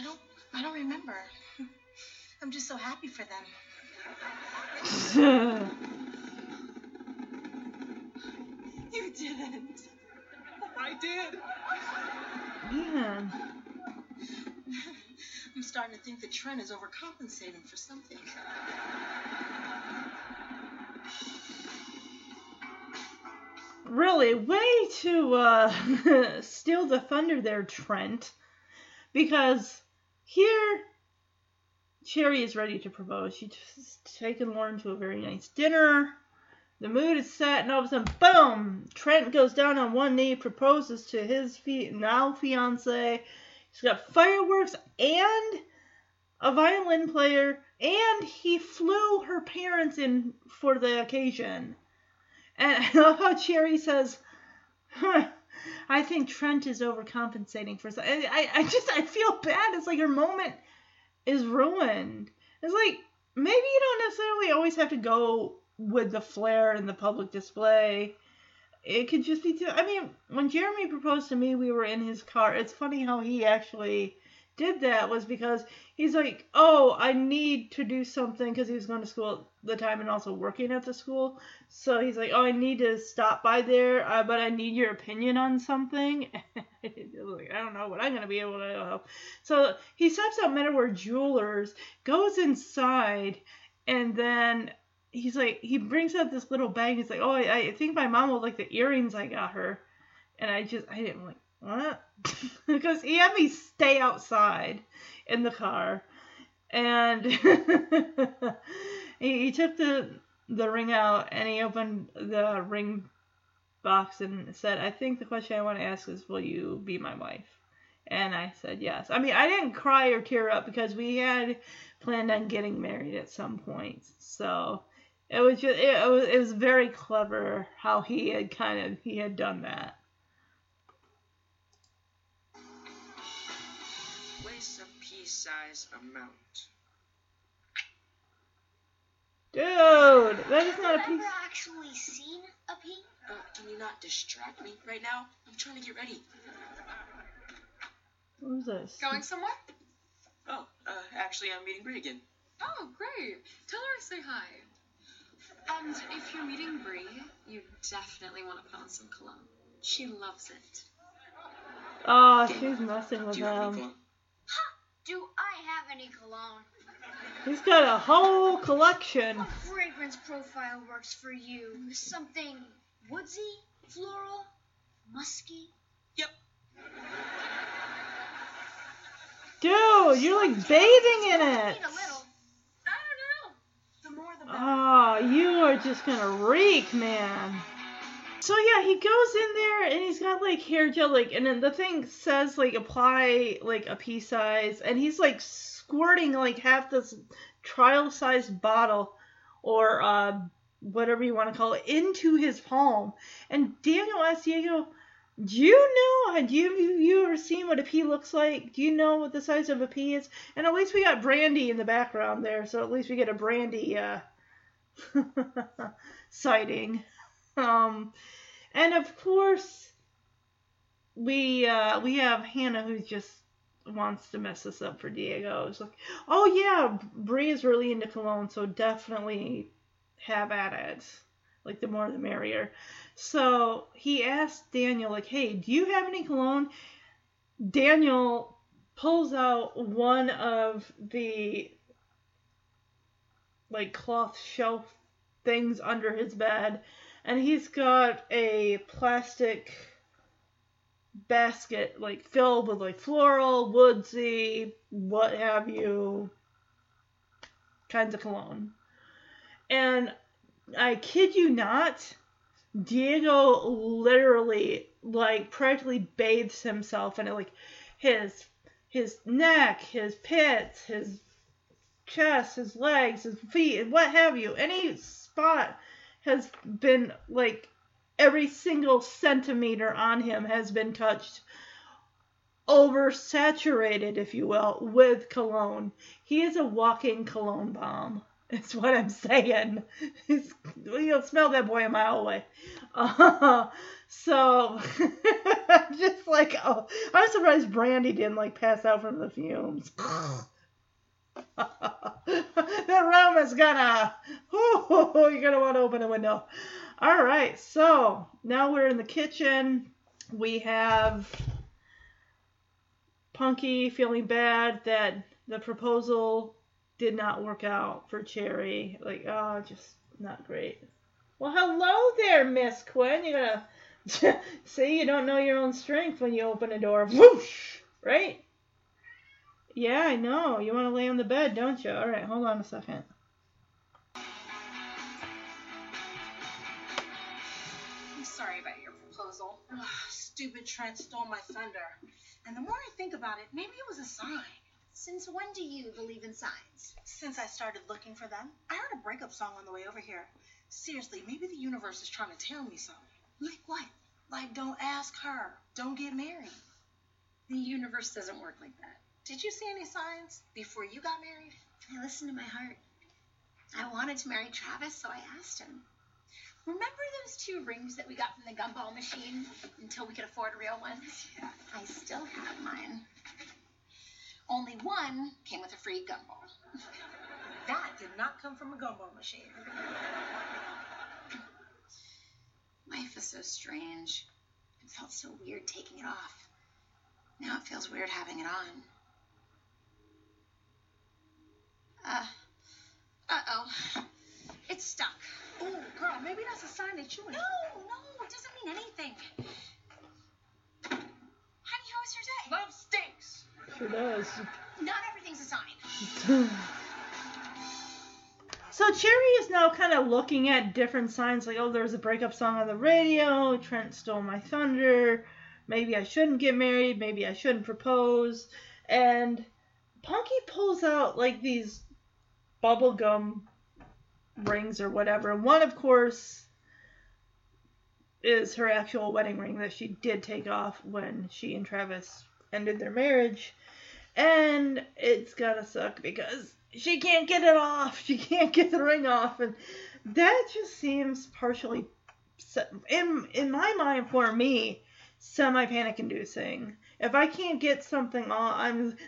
I don't. I don't remember. I'm just so happy for them. You didn't. I did. Man. I'm starting to think that Trent is overcompensating for something. Really, way to uh, steal the thunder there, Trent. Because here, Cherie is ready to propose. She's taken Lauren to a very nice dinner. The mood is set, and all of a sudden, boom! Trent goes down on one knee, proposes to his fi- now fiance. He's got fireworks and a violin player, and he flew her parents in for the occasion. And I love how Cherie says, huh, I think Trent is overcompensating for something. I, I just, I feel bad. It's like her moment is ruined. It's like, maybe you don't necessarily always have to go with the flair and the public display. It could just be, too, I mean, when Jeremy proposed to me, we were in his car. It's funny how he actually did that was because he's like, oh, I need to do something because he was going to school at the time and also working at the school. So he's like, oh, I need to stop by there, uh, but I need your opinion on something. I don't know what I'm going to be able to help. So he steps out Meadoware Jewelers, goes inside, and then he's like, he brings out this little bag. He's like, oh, I, I think my mom will like the earrings I got her. And I just, I didn't like, Uh, what? because he had me stay outside in the car. And he, he took the the ring out and he opened the ring box and said, I think the question I want to ask is, will you be my wife? And I said yes. I mean, I didn't cry or tear up because we had planned on getting married at some point. So it was just it, it was it was very clever how he had kind of he had done that. Place a pea-size amount. Dude, that is not a Have piece. you ever actually seen a pea? Uh, can you not distract me right now? I'm trying to get ready. What was this? Going somewhere? Oh, uh, actually, I'm meeting Brie again. Oh, great. Tell her I say hi. And if you're meeting Brie, you definitely want to put on some cologne. She loves it. Oh, she's messing with Do you have any him. cologne? Do I have any cologne? He's got a whole collection. What fragrance profile works for you? Something woodsy, floral, musky? Yep. Dude, you're like bathing in it. A little. I don't know. The more the better. Oh, you are just gonna reek, man. So yeah, he goes in there and he's got like hair gel, like, and then the thing says like apply like a pea size, and he's like squirting like half this trial sized bottle or uh, whatever you want to call it into his palm. And Daniel asked Diego, Do you know? Do you, you ever seen what a pea looks like? Do you know what the size of a pea is? And at least we got Brandy in the background there, so at least we get a Brandy uh, sighting. Um, and of course, we uh, we have Hannah who's just wants to mess this up for Diego. It's like, oh yeah, Bree is really into cologne, so definitely have at it. Like the more the merrier. So he asked Daniel, like, hey, do you have any cologne? Daniel pulls out one of the like cloth shelf things under his bed and he's got a plastic basket like filled with like floral, woodsy, what have you kinds of cologne. And I kid you not, Diego literally like practically bathes himself in it like his his neck, his pits, his chest, his legs, his feet, and what have you. Any spot has been like every single centimeter on him has been touched oversaturated, if you will, with cologne. He is a walking cologne bomb. That's what I'm saying. He's, you'll smell that boy a mile away. Uh, so, just like, oh, I'm surprised Brandy didn't like pass out from the fumes. the room is gonna. Ooh, you're gonna want to open a window. All right, so now we're in the kitchen. We have Punky feeling bad that the proposal did not work out for Cherie. Like, oh, just not great. Well, hello there, Miss Quinn. You're gonna say you don't know your own strength when you open a door. Whoosh! Right? Yeah, I know. You want to lay on the bed, don't you? All right, hold on a second. Ugh, stupid Trent stole my thunder. And the more I think about it, maybe it was a sign. Since when do you believe in signs? Since I started looking for them, I heard a breakup song on the way over here. Seriously, maybe the universe is trying to tell me something. Like what? Like, don't ask her. Don't get married. The universe doesn't work like that. Did you see any signs before you got married? I listened to my heart. I wanted to marry Travis, so I asked him. Remember those two rings that we got from the gumball machine until we could afford real ones? Yeah, I still have mine. Only one came with a free gumball. That did not come from a gumball machine. Life is so strange. It felt so weird taking it off. Now it feels weird having it on. Uh, uh-oh. It's stuck. Oh, girl, maybe that's a sign that you No, no, it doesn't mean anything. Honey, how was your day? Love stinks. Sure does. Not everything's a sign. So Cherie is now kind of looking at different signs like, oh, there's a breakup song on the radio. Trent stole my thunder. Maybe I shouldn't get married. Maybe I shouldn't propose. And Punky pulls out like these bubblegum rings or whatever. One, of course, is her actual wedding ring that she did take off when she and Travis ended their marriage. And it's gotta suck because she can't get it off. She can't get the ring off. And that just seems partially, in, in my mind, for me, semi panic inducing. If I can't get something off, I'm.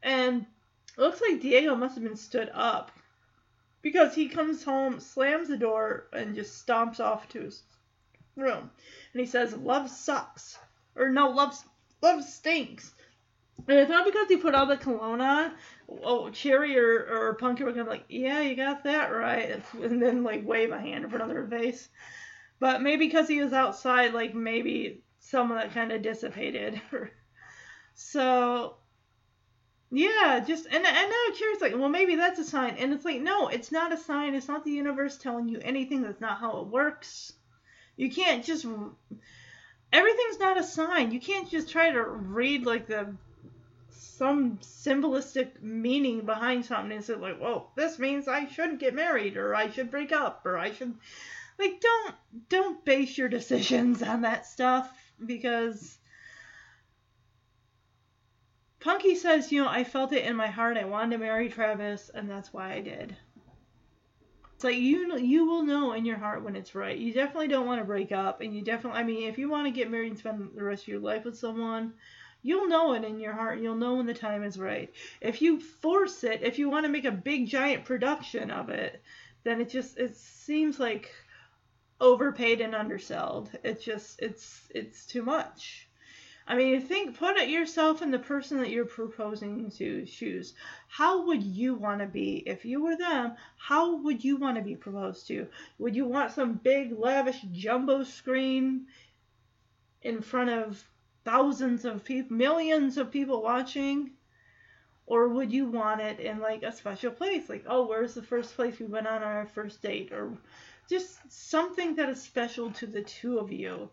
And looks like Diego must have been stood up because he comes home, slams the door, and just stomps off to his room. And he says, "Love sucks," or no, love love stinks. And it's not because he put all the cologne on, oh, Cherie or, or Punky were gonna be like, "Yeah, you got that right," and then like wave a hand in front of. But maybe because he was outside, like maybe some of that kind of dissipated. so yeah, just and and now Cherie's like, well, maybe that's a sign, and it's like, no, it's not a sign. It's not the universe telling you anything. That's not how it works. You can't just everything's not a sign. You can't just try to read like the some symbolistic meaning behind something. and say like, whoa, this means I shouldn't get married, or I should break up, or I should like don't don't base your decisions on that stuff because Punky says, you know, I felt it in my heart. I wanted to marry Travis, and that's why I did. It's like you you will know in your heart when it's right. You definitely don't want to break up, and you definitely. I mean, if you want to get married and spend the rest of your life with someone, you'll know it in your heart. You'll know when the time is right. If you force it, if you want to make a big giant production of it, then it just it seems like overpaid and undersold. It's just it's it's too much. I mean, think, put it yourself in the person that you're proposing to shoes. How would you want to be if you were them? How would you want to be proposed to? Would you want some big, lavish jumbo screen in front of thousands of people, millions of people watching? Or would you want it in like a special place? Like, oh, where's the first place we went on our first date? Or just something that is special to the two of you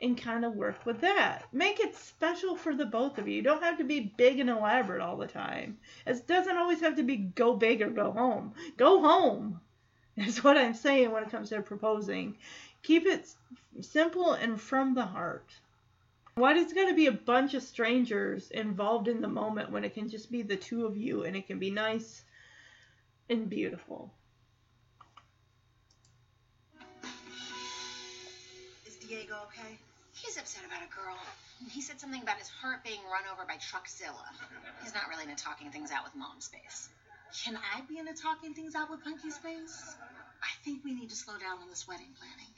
and kind of work with that. Make it special for the both of you. You don't have to be big and elaborate all the time. It doesn't always have to be go big or go home. Go home is what I'm saying when it comes to proposing. Keep it simple and from the heart. Why does it got to be a bunch of strangers involved in the moment when it can just be the two of you and it can be nice and beautiful? Is Diego okay? He's upset about a girl. He said something about his heart being run over by Truckzilla. He's not really into talking things out with mom's face. Can I be into talking things out with Punky's face? I think we need to slow down on this wedding planning.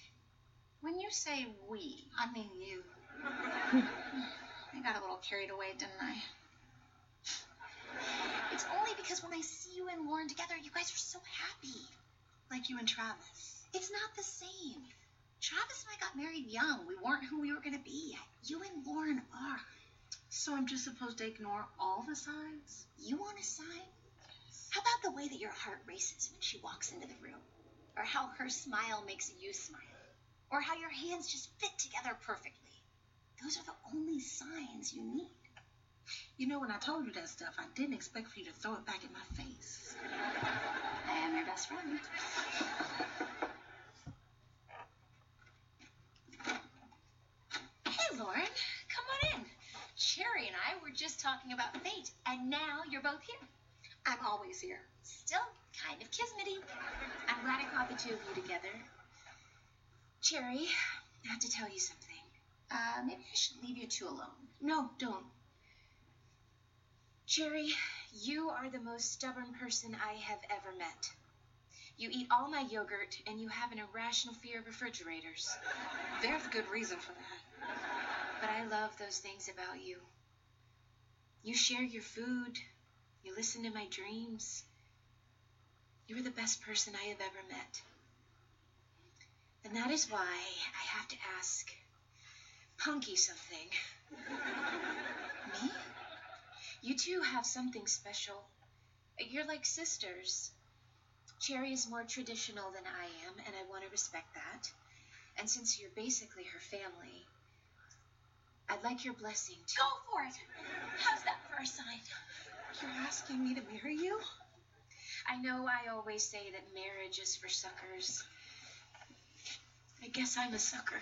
When you say we, I mean you. I got a little carried away, didn't I? It's only because when I see you and Lauren together, you guys are so happy. Like you and Travis. It's not the same. Travis and I got married young. We weren't who we were going to be. Yet. You and Lauren are. So I'm just supposed to ignore all the signs? You want a sign? How about the way that your heart races when she walks into the room? Or how her smile makes you smile? Or how your hands just fit together perfectly? Those are the only signs you need. You know, when I told you that stuff, I didn't expect for you to throw it back in my face. I am your best friend. Hey, Lauren, come on Cherie and I were just talking about fate, and now you're both here. I'm always here. Still kind of kismety. I'm glad I caught the two of you together. Cherie, I have to tell you something. Uh, maybe I should leave you two alone. No, don't. Cherie, you are the most stubborn person I have ever met. You eat all my yogurt, and you have an irrational fear of refrigerators. There's good reason for that. But I love those things about you. You share your food, you listen to my dreams. You are the best person I have ever met. And that is why I have to ask Punky something. Me? You two have something special. You're like sisters. Cherie is more traditional than I am, and I want to respect that. And since you're basically her family, I'd like your blessing to. Go for it. How's that for a sign? You're asking me to marry you? I know I always say that marriage is for suckers. I guess I'm a sucker.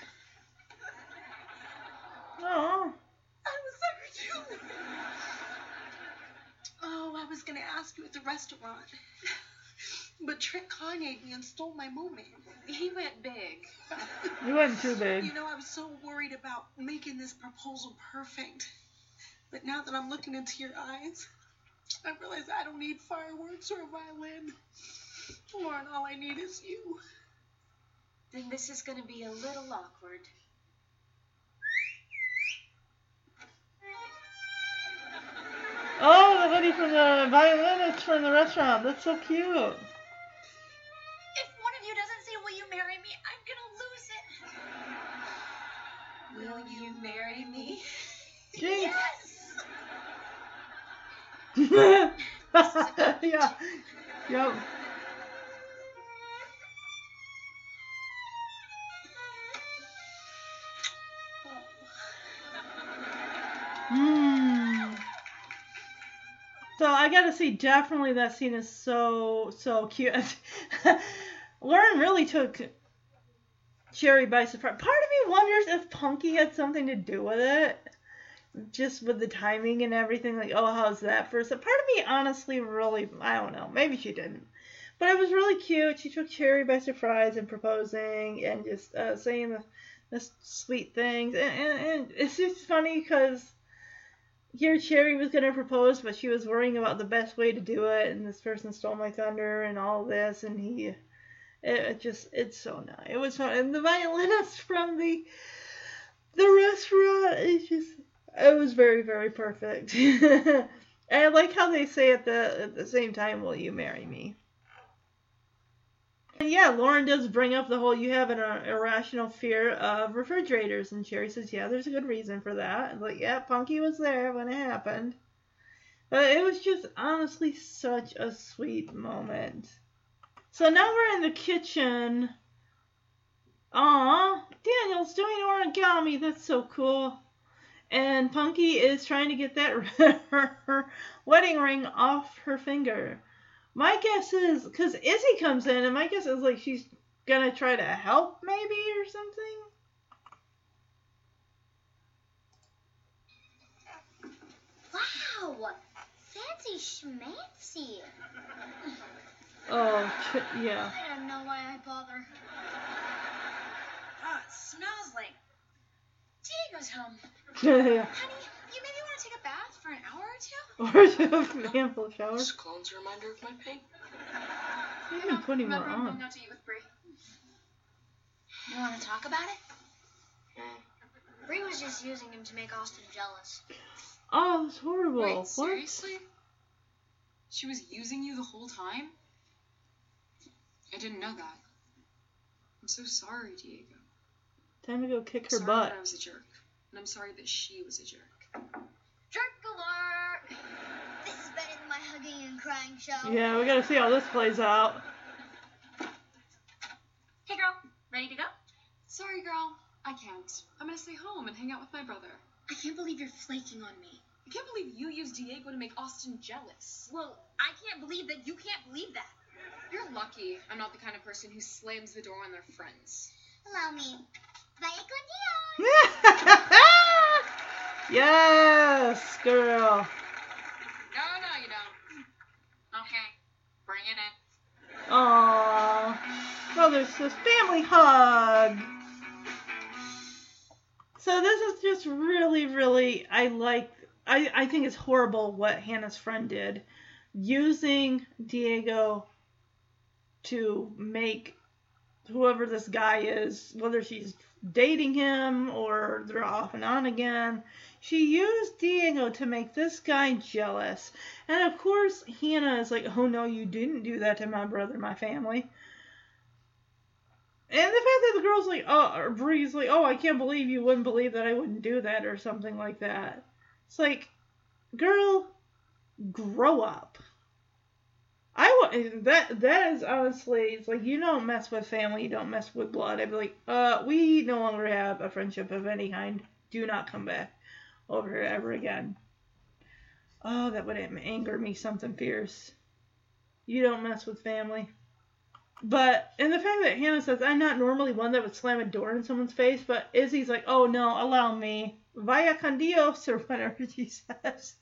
Oh, I'm a sucker too. Oh, I was gonna ask you at the restaurant. But Trent Kanye me and stole my moment. He went big. you went too big. You know, I was so worried about making this proposal perfect. But now that I'm looking into your eyes, I realize I don't need fireworks or a violin. Lauren, all I need is you. Then this is gonna be a little awkward. Oh, the lady from the violinist from the restaurant. That's so cute. Will you marry me? Yes! yeah. Yep. Hmm. So I gotta say, definitely that scene is so so cute. Lauren really took Cherie by surprise. Part wonders if Punky had something to do with it, just with the timing and everything. Like, oh, how's that for? So part of me honestly really, I don't know. Maybe she didn't. But it was really cute. She took Cherie by surprise and proposing and just uh, saying the, the sweet things. And, and, and it's just funny because here Cherie was to propose, but she was worrying about the best way to do it. And this person stole my thunder and all this. And he, it, just, it's so nice. It was fun. And the violinist from the, the restaurant is just, it was very, very perfect. I like how they say at the, at the same time, will you marry me? And yeah, Lauren does bring up the whole you have an uh, irrational fear of refrigerators, and Cherie says, yeah, there's a good reason for that. And like, yeah, Punky was there when it happened. But it was just honestly such a sweet moment. So now we're in the kitchen. Aw, Daniel's doing origami. That's so cool. And Punky is trying to get that her wedding ring off her finger. My guess is because Izzy comes in, and my guess is like she's gonna try to help, maybe or something. Wow, fancy schmancy. Oh, yeah. I don't know why I bother. Oh, uh, it smells like Diego's home. yeah. Honey, you maybe want to take a bath for an hour or two? Or just a handful shower. This clone's a reminder of my pain. You can put him more Remember, I'm on. going out to eat with Brie. You want to talk about it? Hmm. Bree was just using him to make Austin jealous. Oh, that's horrible. Wait, what? seriously? She was using you the whole time? I didn't know that. I'm so sorry, Diego. Time to go kick her sorry butt. that I was a jerk. And I'm sorry that she was a jerk. Jerk alert! This is better than my hugging and crying show. Yeah, we gotta see how this plays out. Hey, girl, ready to go? Sorry, girl. I can't. I'm gonna stay home and hang out with my brother. I can't believe you're flaking on me. I can't believe you used Diego to make Austin jealous. Well, I can't believe that you can't believe that. You're lucky I'm not the kind of person who slams the door on their friends. Allow me. Vaya con Dios. yes, girl. No, no, you don't. Okay, bring it in. Aww. Brothers, this family hug. So this is just really, really, I like, I, I think it's horrible what Hannah's friend did. Using Diego to make whoever this guy is, whether she's dating him or they're off and on again, she used Diego to make this guy jealous. And of course, Hannah is like, oh no, you didn't do that to my brother, my family. And the fact that the girl's like, oh, or Bree's like, oh, I can't believe you wouldn't believe that I wouldn't do that or something like that. It's like, girl, grow up. That that is honestly, it's like you don't mess with family, you don't mess with blood. I'd be like, uh, we no longer have a friendship of any kind. Do not come back over here ever again. Oh, that would anger me something fierce. You don't mess with family. But and the fact that Hannah says I'm not normally one that would slam a door in someone's face, but Izzy's like, oh no, allow me, vaya con Dios or whatever she says.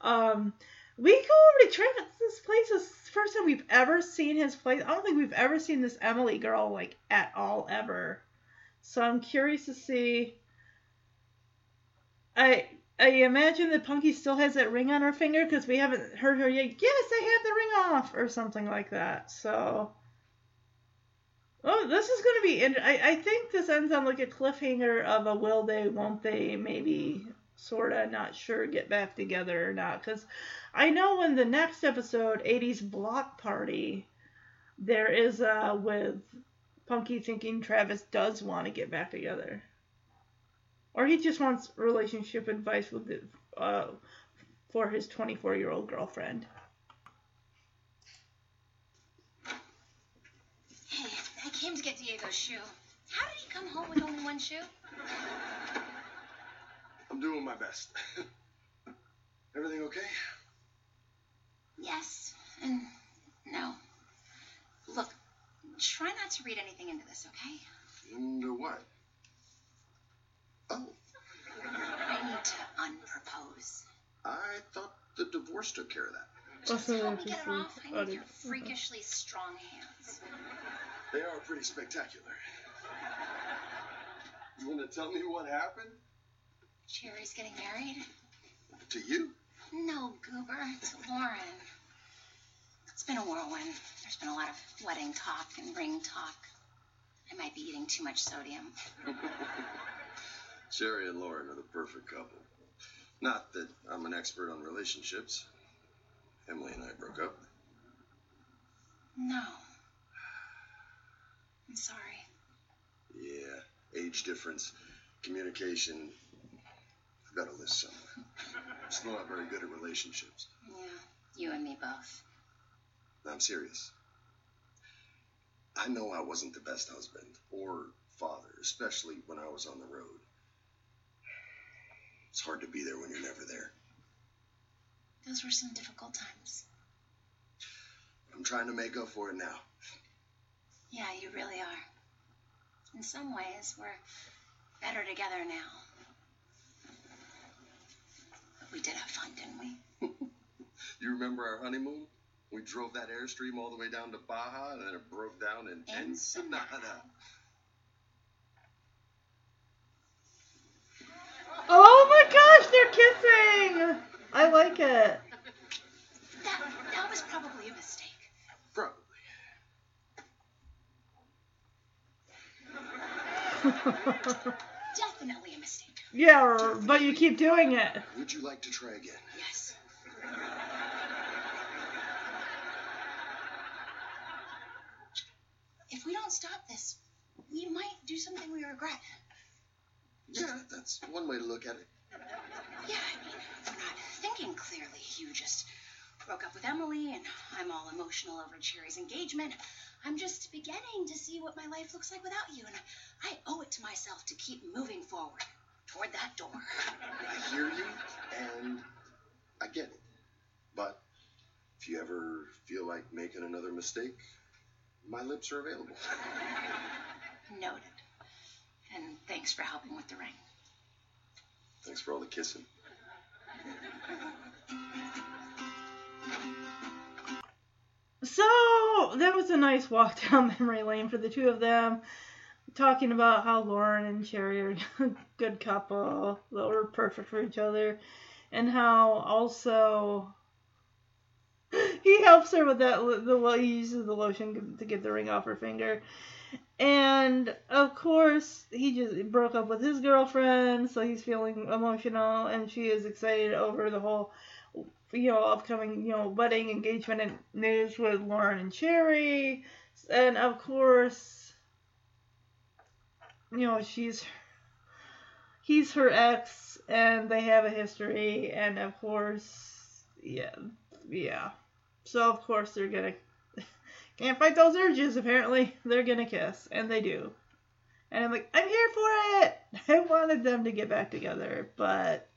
Um, we go over to Travis's place. This is the first time we've ever seen his place. I don't think we've ever seen this Emily girl like at all ever. So I'm curious to see. I I imagine that Punky still has that ring on her finger because we haven't heard her yet. Yes, I have the ring off or something like that. So. Oh, this is going to be. I, I think this ends on like a cliffhanger of a will they, won't they, maybe, sort of, not sure, get back together or not. Because I know in the next episode, 80s Block Party, there is uh with Punky thinking Travis does want to get back together. Or he just wants relationship advice with the, uh, for his 24 year old girlfriend. Hey, I came to get Diego's shoe. How did he come home with only one shoe? I'm doing my best. Everything okay? Yes and no. Look, try not to read anything into this, okay? Into what? Oh, I need to unpropose. I thought the divorce took care of that. Just Also, help me get it off. I need your freakishly strong hands. They are pretty spectacular. You want to tell me what happened? Cherie's getting married? To you? No, Goober, it's Lauren. It's been a whirlwind. There's been a lot of wedding talk and ring talk. I might be eating too much sodium. Cherie and Lauren are the perfect couple. Not that I'm an expert on relationships. Emily and I broke up. No. I'm sorry. Yeah, age difference, communication. I've got a list somewhere. I'm still not very good at relationships. Yeah, you and me both. I'm serious. I know I wasn't the best husband or father, especially when I was on the road. It's hard to be there when you're never there. Those were some difficult times. I'm trying to make up for it now. Yeah, you really are. In some ways, we're better together now. But we did have fun, didn't we? You remember our honeymoon? We drove that airstream all the way down to Baja and then it broke down in Ensenada. Oh my gosh, they're kissing! I like it. That, that was probably a mistake. Probably. Definitely a mistake. yeah, but you keep doing it. Would you like to try again? Yes. If we don't stop this, we might do something we regret. Yeah, that's one way to look at it. Yeah, I mean, we're not thinking clearly. You just broke up with Emily, and I'm all emotional over Cherie's engagement. I'm just beginning to see what my life looks like without you, and I owe it to myself to keep moving forward toward that door. I hear you and I get it. But if you ever feel like making another mistake, my lips are available. Noted. And thanks for helping with the ring. Thanks for all the kissing. So that was a nice walk down memory lane for the two of them, talking about how Lauren and Cherie are a good couple, that were perfect for each other, and how also he helps her with that. The lo- he uses the lotion to get the ring off her finger, and of course he just broke up with his girlfriend, so he's feeling emotional, and she is excited over the whole you know, upcoming, you know, wedding engagement and news with Lauren and Cherie. And of course, you know, she's he's her ex and they have a history and of course yeah yeah. So of course they're gonna can't fight those urges apparently. They're gonna kiss. And they do. And I'm like, I'm here for it. I wanted them to get back together, but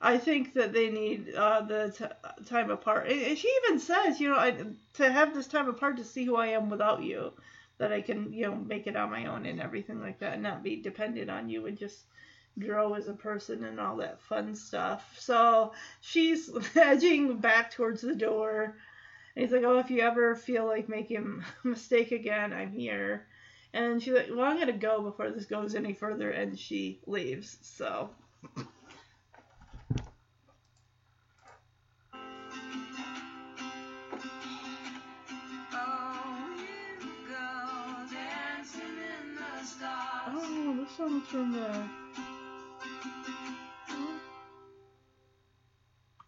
I think that they need uh, the t- time apart. And she even says, you know, I, to have this time apart to see who I am without you, that I can, you know, make it on my own and everything like that, and not be dependent on you and just grow as a person and all that fun stuff. So she's edging back towards the door. And he's like, oh, if you ever feel like making a mistake again, I'm here. And she's like, well, I'm going to go before this goes any further. And she leaves. So. Oh, this song's from the.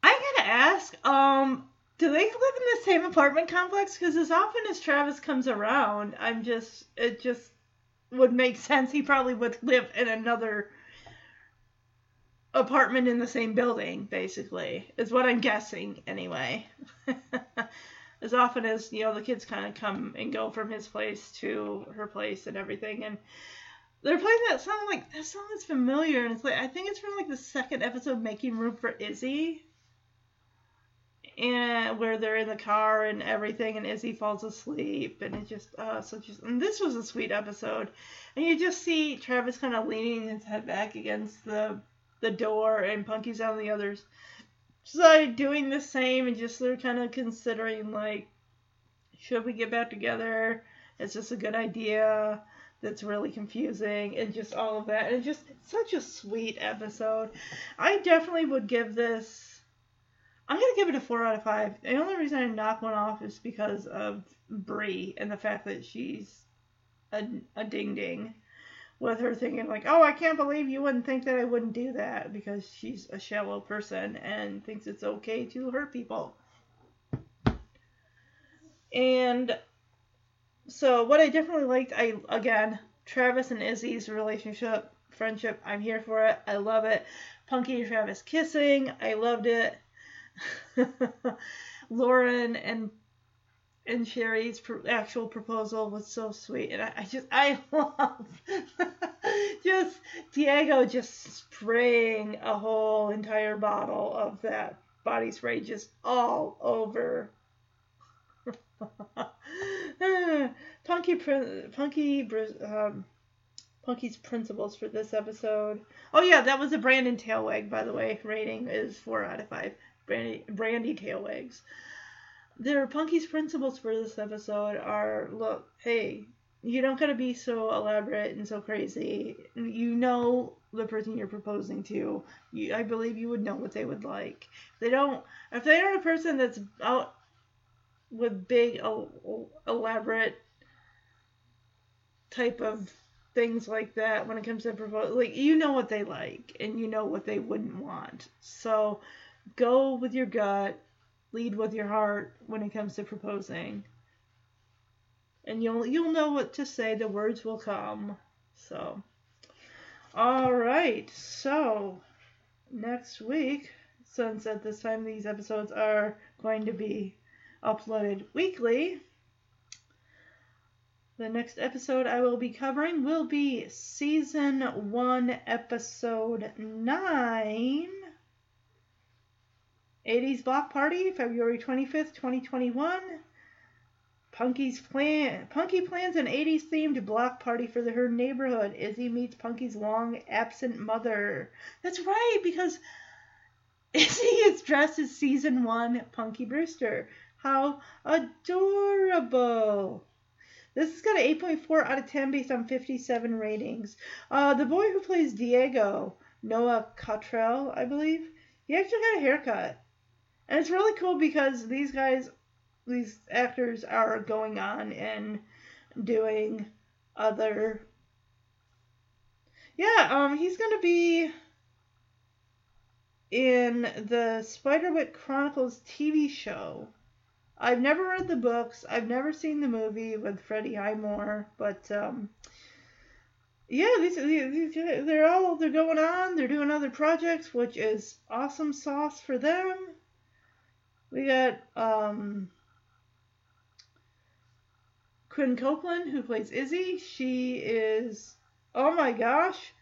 I gotta ask, um, do they live in the same apartment complex? Because as often as Travis comes around, I'm just, it just would make sense. He probably would live in another apartment in the same building, basically, is what I'm guessing, anyway. as often as, you know, the kids kind of come and go from his place to her place and everything, and they're playing that song like that song is familiar, and it's like I think it's from like the second episode, "Making Room for Izzy." and where they're in the car and everything, and Izzy falls asleep, and it just uh so just and this was a sweet episode, and you just see Travis kind of leaning his head back against the the door, and Punky's on the other side doing the same, and just they're kind of considering like, should we get back together? Is this a good idea? That's really confusing, and just all of that, and just such a sweet episode. I definitely would give this I'm gonna give it a four out of five. The only reason I knock one off is because of Brie and the fact that she's a, a ding ding. With her thinking like, oh, I can't believe you wouldn't think that I wouldn't do that because she's a shallow person and thinks it's okay to hurt people. And so what I definitely liked, I again, Travis and Izzy's relationship, friendship, I'm here for it. I love it. Punky and Travis kissing, I loved it. Lauren and and Cherie's actual proposal was so sweet, and I, I just I love just Diego just spraying a whole entire bottle of that body spray just all over. Punky Punky um, Punky's principles for this episode. Oh yeah, that was a Brandon Tailwag, by the way. Rating is four out of five. Brandy, Brandy Tailwags. Their Punky's principles for this episode are look, hey, you don't gotta be so elaborate and so crazy. You know the person you're proposing to. You, I believe you would know what they would like. They don't, if they aren't a person that's out with big, elaborate type of things like that when it comes to propose, like you know what they like and you know what they wouldn't want. So go with your gut, lead with your heart when it comes to proposing. And you'll you'll know what to say, the words will come. So all right. So next week, since at this time these episodes are going to be uploaded weekly, the next episode I will be covering will be season 1 episode 9 80s Block Party, February 25th, 2021. Punky's plan Punky plans an 80s themed block party for the, her neighborhood. Izzy meets Punky's long absent mother. That's right, because Izzy is dressed as season one Punky Brewster. How adorable! This has got an 8.4 out of 10 based on 57 ratings. Uh, the boy who plays Diego, Noah Cottrell, I believe, he actually got a haircut. And it's really cool because these guys, these actors are going on and doing other. Yeah, um, he's gonna be in the Spiderwick Chronicles TV show. I've never read the books. I've never seen the movie with Freddie Highmore, but um, yeah, these, these they're all they're going on. They're doing other projects, which is awesome sauce for them. We got um, Quinn Copeland, who plays Izzy. She is, oh my gosh,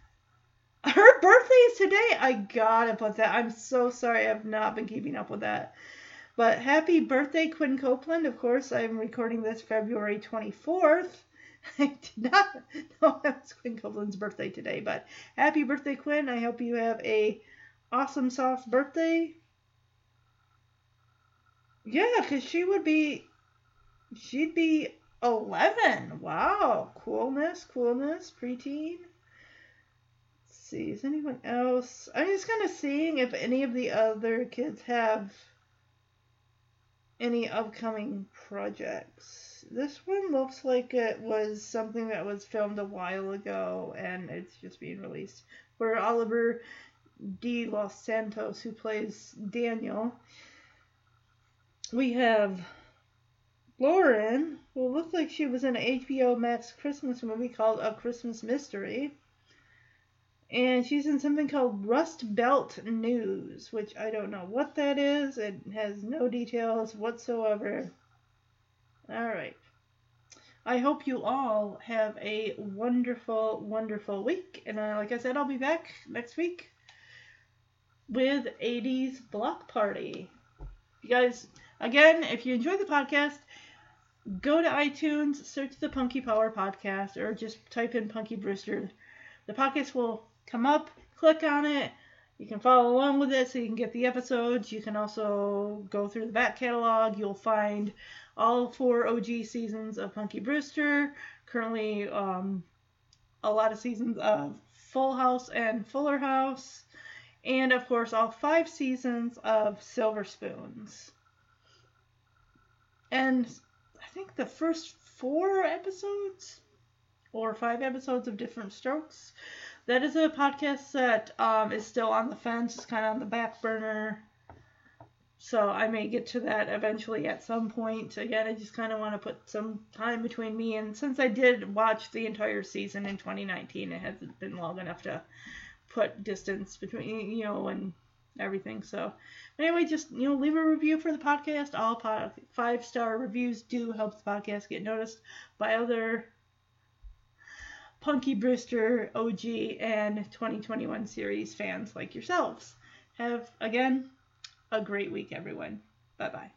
her birthday is today. I gotta put that. I'm so sorry. I've not been keeping up with that. But happy birthday, Quinn Copeland. Of course, I'm recording this February 24th. I did not know it was Quinn Copeland's birthday today, but happy birthday, Quinn. I hope you have a awesome soft birthday. Yeah, because she would be, she'd be 11. Wow. Coolness, coolness, preteen. Let's see, is anyone else? I'm just kind of seeing if any of the other kids have any upcoming projects. This one looks like it was something that was filmed a while ago and it's just being released. For Oliver de Los Santos, who plays Daniel, we have Lauren, who looked like she was in an HBO Max Christmas movie called A Christmas Mystery. And she's in something called Rust Belt News, which I don't know what that is. It has no details whatsoever. Alright. I hope you all have a wonderful, wonderful week. And uh, like I said, I'll be back next week with 80s Block Party. you guys, again, if you enjoy the podcast, go to iTunes, search the Punky Power podcast, or just type in Punky Brewster. The podcast will come up. Click on it. You can follow along with it so you can get the episodes. You can also go through the back catalog. You'll find all four OG seasons of Punky Brewster. Currently, um, a lot of seasons of Full House and Fuller House. And of course, all five seasons of Silver Spoons. And I think the first four episodes or five episodes of Diff'rent Strokes. That is a podcast that um, is still on the fence, it's kind of on the back burner. So I may get to that eventually at some point. Again, I just kind of want to put some time between me and since I did watch the entire season in 2019, it hasn't been long enough to put distance between you know and everything. So anyway, just you know leave a review for the podcast. All pod- five star reviews do help the podcast get noticed by other Punky Brewster OG and 2021 series fans like yourselves. Have again a great week, everyone. Bye bye.